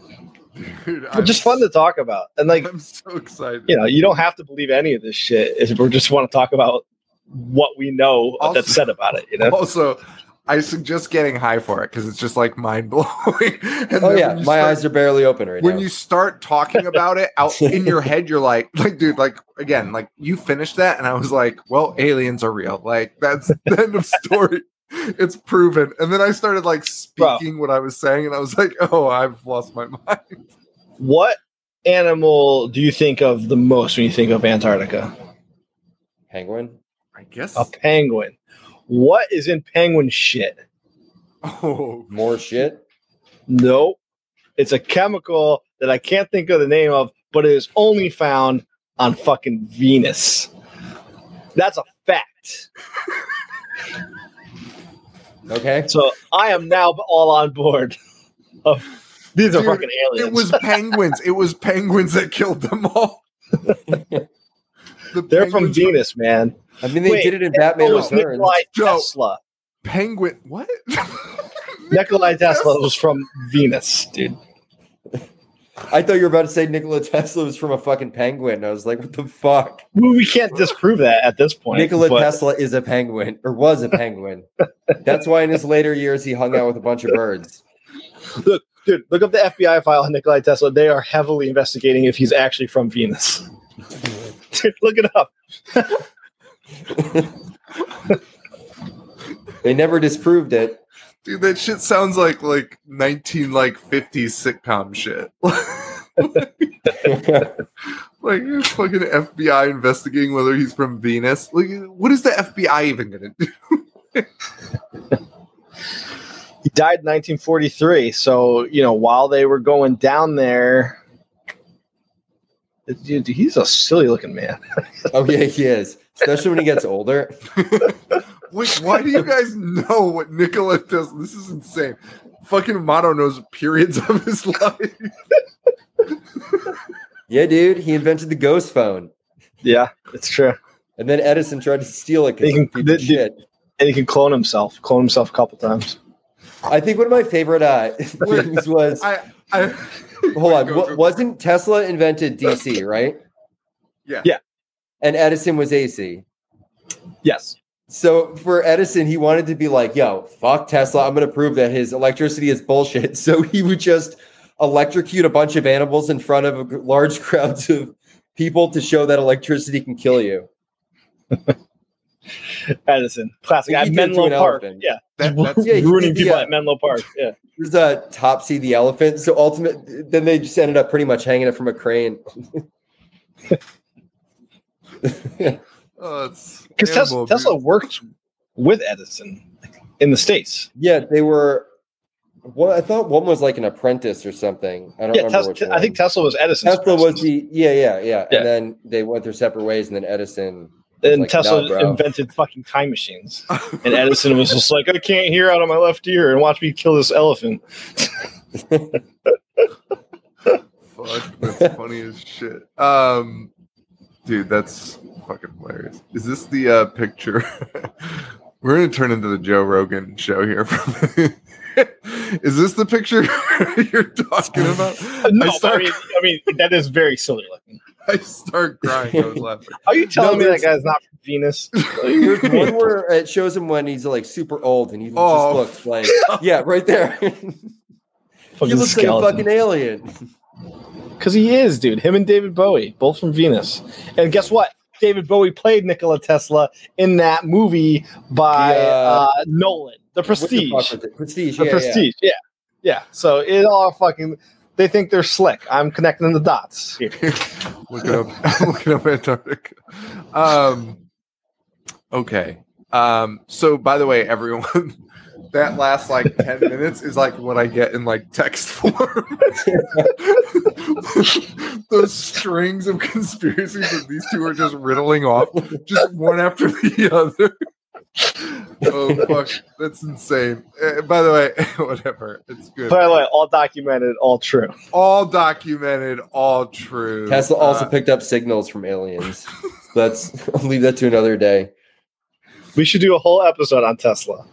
Dude, But just fun to talk about. And like I'm so excited. you know, you don't have to believe any of this shit if we just want to talk about what we know Also- that's said about it. You know, Also, I suggest getting high for it because it's just like mind blowing. and oh yeah, when my start- eyes are barely open right when now. When you start talking about it out in your head, you're like, like, dude, like again, like you finished that, and I was like, well, aliens are real. Like that's the end of story. It's proven. And then I started like Bro. speaking what I was saying, and I was like, oh, I've lost my mind. what animal do you think of the most when you think of Antarctica? Penguin. I guess. A penguin. What is in penguin shit? Oh, More shit. Nope. It's a chemical that I can't think of the name of, but it is only found on fucking Venus. That's a fact. Okay. So I am now all on board. Of, these are fucking aliens. it was penguins. it was penguins that killed them all. The They're from penguins- Venus, man. I mean, they Wait, did it in Batman. It Batman was Returns. Nikolai Joe. Tesla. Penguin. What? Nikolai Tesla was from Venus, dude. I thought you were about to say Nikola Tesla was from a fucking penguin. I was like, what the fuck? We, we can't disprove that at this point. Nikola but- Tesla is a penguin or was a penguin. That's why in his later years he hung out with a bunch of birds. Look, dude, look up the FBI file on Nikola Tesla. They are heavily investigating if he's actually from Venus. Dude, look it up. They never disproved it. Dude, that shit sounds like like nineteen like fifties sitcom shit. like fucking FBI investigating whether he's from Venus. Like, what is the FBI even gonna do? He died in 1943. So, you know, while they were going down there, dude, he's a silly looking man. oh yeah, he is. Especially when he gets older. Wait, why do you guys know what Nikola does? This is insane. Fucking Moto knows periods of his life. Yeah, dude, he invented the ghost phone, Yeah, it's true. and then Edison tried to steal it He because can- of the- the- shit. And he can clone himself, clone himself a couple times. I think one of my favorite uh, things was I, I hold on, go, go. wasn't Tesla invented DC, right? Yeah. Yeah. And Edison was AC. Yes. So for Edison, he wanted to be like, yo, fuck Tesla. I'm going to prove that his electricity is bullshit. So he would just electrocute a bunch of animals in front of a g- large crowds of people to show that electricity can kill you. Edison, classic. At did it to Menlo Park. elephant. Yeah. that, that's Yeah, he ruining people yeah. at Menlo Park. Yeah. There's a Topsy the elephant. So ultimate, then they just ended up pretty much hanging it from a crane. Oh, it's Because animal Tesla, Tesla abuse. worked with Edison in the States. yeah, they were. Well, I thought one was like an apprentice or something. I don't Yeah, remember Tesla, which one. I think Tesla was Edison. Tesla was the yeah, yeah, yeah, Yeah. And then they went their separate ways, and then Edison. and like, Tesla nah, invented fucking time machines. And Edison was just like, I can't hear out of my left ear and watch me kill this elephant. Fuck, that's funny as shit. Um, dude, that's fucking hilarious. Is this the uh, picture? We're gonna turn into the Joe Rogan show here. Is this the picture you're talking about? No, I but I mean, I mean that is very silly looking. I start crying. I was laughing. Are you telling No, me that guy's not from Venus? There's one where it shows him when he's like super old, and he Oh. just looks like yeah, right there. he fucking looks like a fucking alien. Because he is, dude. Him and David Bowie, both from Venus. And guess what? David Bowie played Nikola Tesla in that movie by The, uh, uh, Nolan, The What the Prestige. Prestige. The yeah, Prestige, yeah. yeah. So it all fucking. They think they're slick. I'm connecting the dots here. looking up, looking up Antarctica. Um, okay. Um, so by the way, everyone, that last like ten minutes is like what I get in like text form. Those strings of conspiracies that these two are just riddling off, just one after the other. oh fuck, that's insane. Uh, by the way, whatever, it's good. By the way, all documented, all true. all documented, all true. yeah. Tesla also Uh, picked up signals from aliens. Let's I'll leave that to another day. We should do a whole episode on Tesla.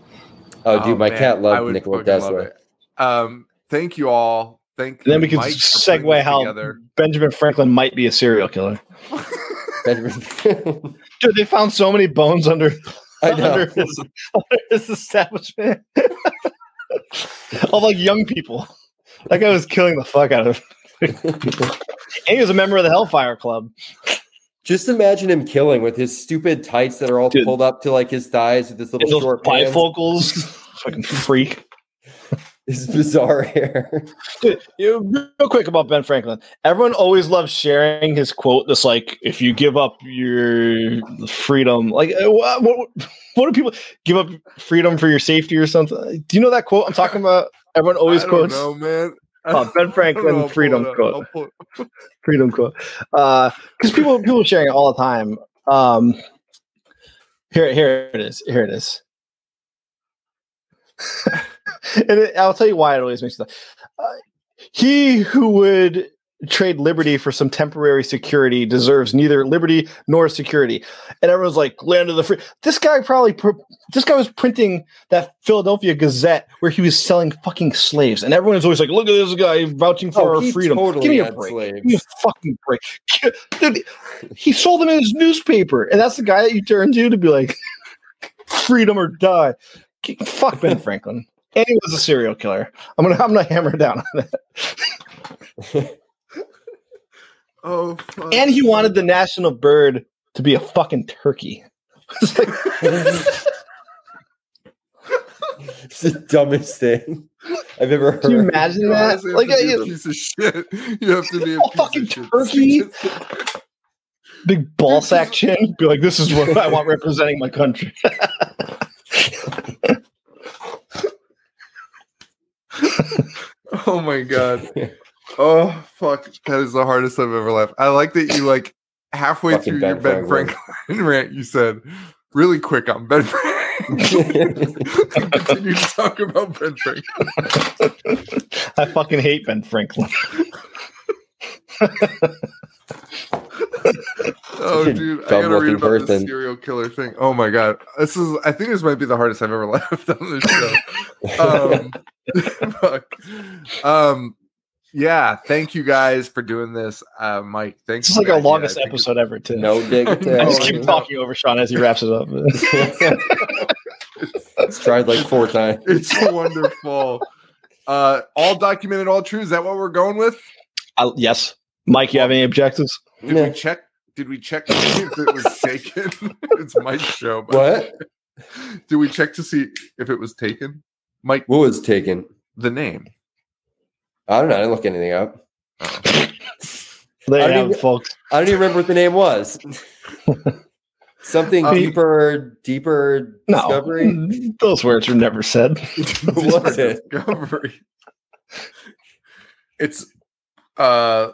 Oh, dude, my man, cat I loved would Nikola fucking love Um, thank you all. Thank And then we can Mike, segue how together. Benjamin Franklin might be a serial killer. Benjamin. Dude, they found so many bones under, I know. under, his, under his establishment of like young people. That guy was killing the fuck out of him. And he was a member of the Hellfire Club. Just imagine him killing with his stupid tights that are all Dude. pulled up to like his thighs with his And little those short pants, bifocals. Fucking freak. his bizarre hair. Dude, you- real quick about Ben Franklin. Everyone always loves sharing his quote. That's like, if you give up your freedom, like uh, what, what, what do people give up freedom for your safety or something? Do you know that quote I'm talking about? Everyone always I don't quotes know, man. oh, Ben Franklin freedom quote. Freedom quote. Because people people are sharing it all the time. Um, here here it is. Here it is. and it, I'll tell you why it always makes me. Uh, he who would trade liberty for some temporary security deserves neither liberty nor security. And everyone's like, land of the free. This guy probably, pr- this guy was printing that Philadelphia Gazette where he was selling fucking slaves. And everyone's always like, look at this guy vouching for Oh, our freedom. totally Give me a break. slaves. Give me a fucking break. Dude, he sold them in his newspaper. And that's the guy that you turn to to be like, freedom or die. Fuck Ben Franklin. And he was a serial killer. I'm gonna I'm gonna hammer down on that. Oh, fuck. And he wanted the national bird to be a fucking turkey. It's like, it's the dumbest thing. I've ever heard. Can you imagine You that? honestly have Like to be a a piece of shit. You have to be a piece fucking of turkey. big ball sack chin. Be like, this is what I want representing my country. Oh my god. Oh fuck. That is the hardest I've ever laughed. I like that you like halfway Fucking through Ben your Ben Franklin. Franklin rant, you said really quick on Ben Franklin. Continue to talk about Ben Franklin. I fucking hate Ben Franklin. Oh dude, I gotta read about this serial killer thing. Oh my god. This is I think this might be the hardest I've ever laughed on this show. um, fuck. um yeah thank you guys for doing this uh mike thanks This is like our longest I think episode ever, too. no dig. I I just keep talking over Sean as he wraps it up. it's tried like four times. it's wonderful uh all documented all true is that what we're going with I, yes. Mike, you have any objectives? did Meh. we check did we check to see if it was taken it's mike's show but What? did we check to see if it was taken mike What was taken? the name I don't know. I didn't look anything up. There I don't have even- folks. I don't even remember what the name was. Something Um, deeper, deeper No, discovery. those words were never said. What was it? discovery it's uh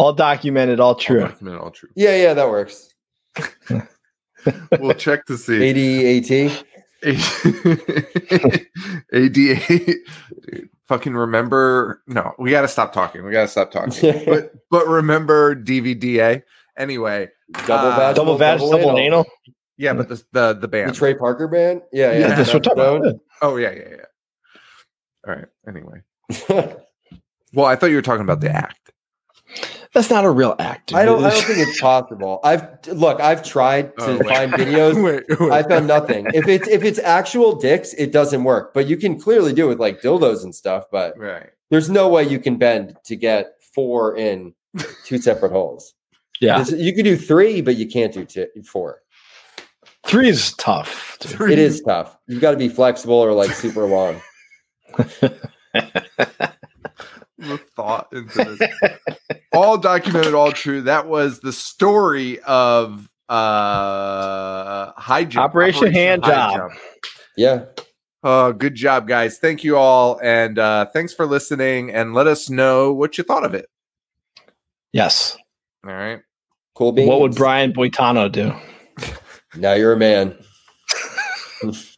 All documented, all all true. documented all true Yeah, yeah, that works. we'll check to see ADAT. ADA. Dude, fucking remember. No, we got to stop talking. We got to stop talking. but but remember DVDA. Anyway, Double Uh, vaginal, Double vag, double anal. yeah, but the the, the band The band. Trey Parker band. Yeah, Yeah, yeah. That's what we're talking about. oh yeah, yeah, yeah. All right. Anyway, well, I thought you were talking about the act. That's not a real act. I don't. I don't think it's possible. I've look. I've tried to Oh, find videos. wait, wait. I found nothing. If it's if it's actual dicks, it doesn't work. But you can clearly do it with like dildos and stuff. But Right. there's no way you can bend to get four in two separate holes. yeah, There's- you can do three, but you can't do two, four. three is tough. dude. It is tough. You've got to be flexible or like super long. the thought into this. all documented, all true. That was the story of uh high jump. Operation Hand Job. Yeah. Oh, good job, guys. Thank you all. And uh thanks for listening and let us know what you thought of it. Yes. All right. Cool beans. What would Brian Boitano do? Now you're a man.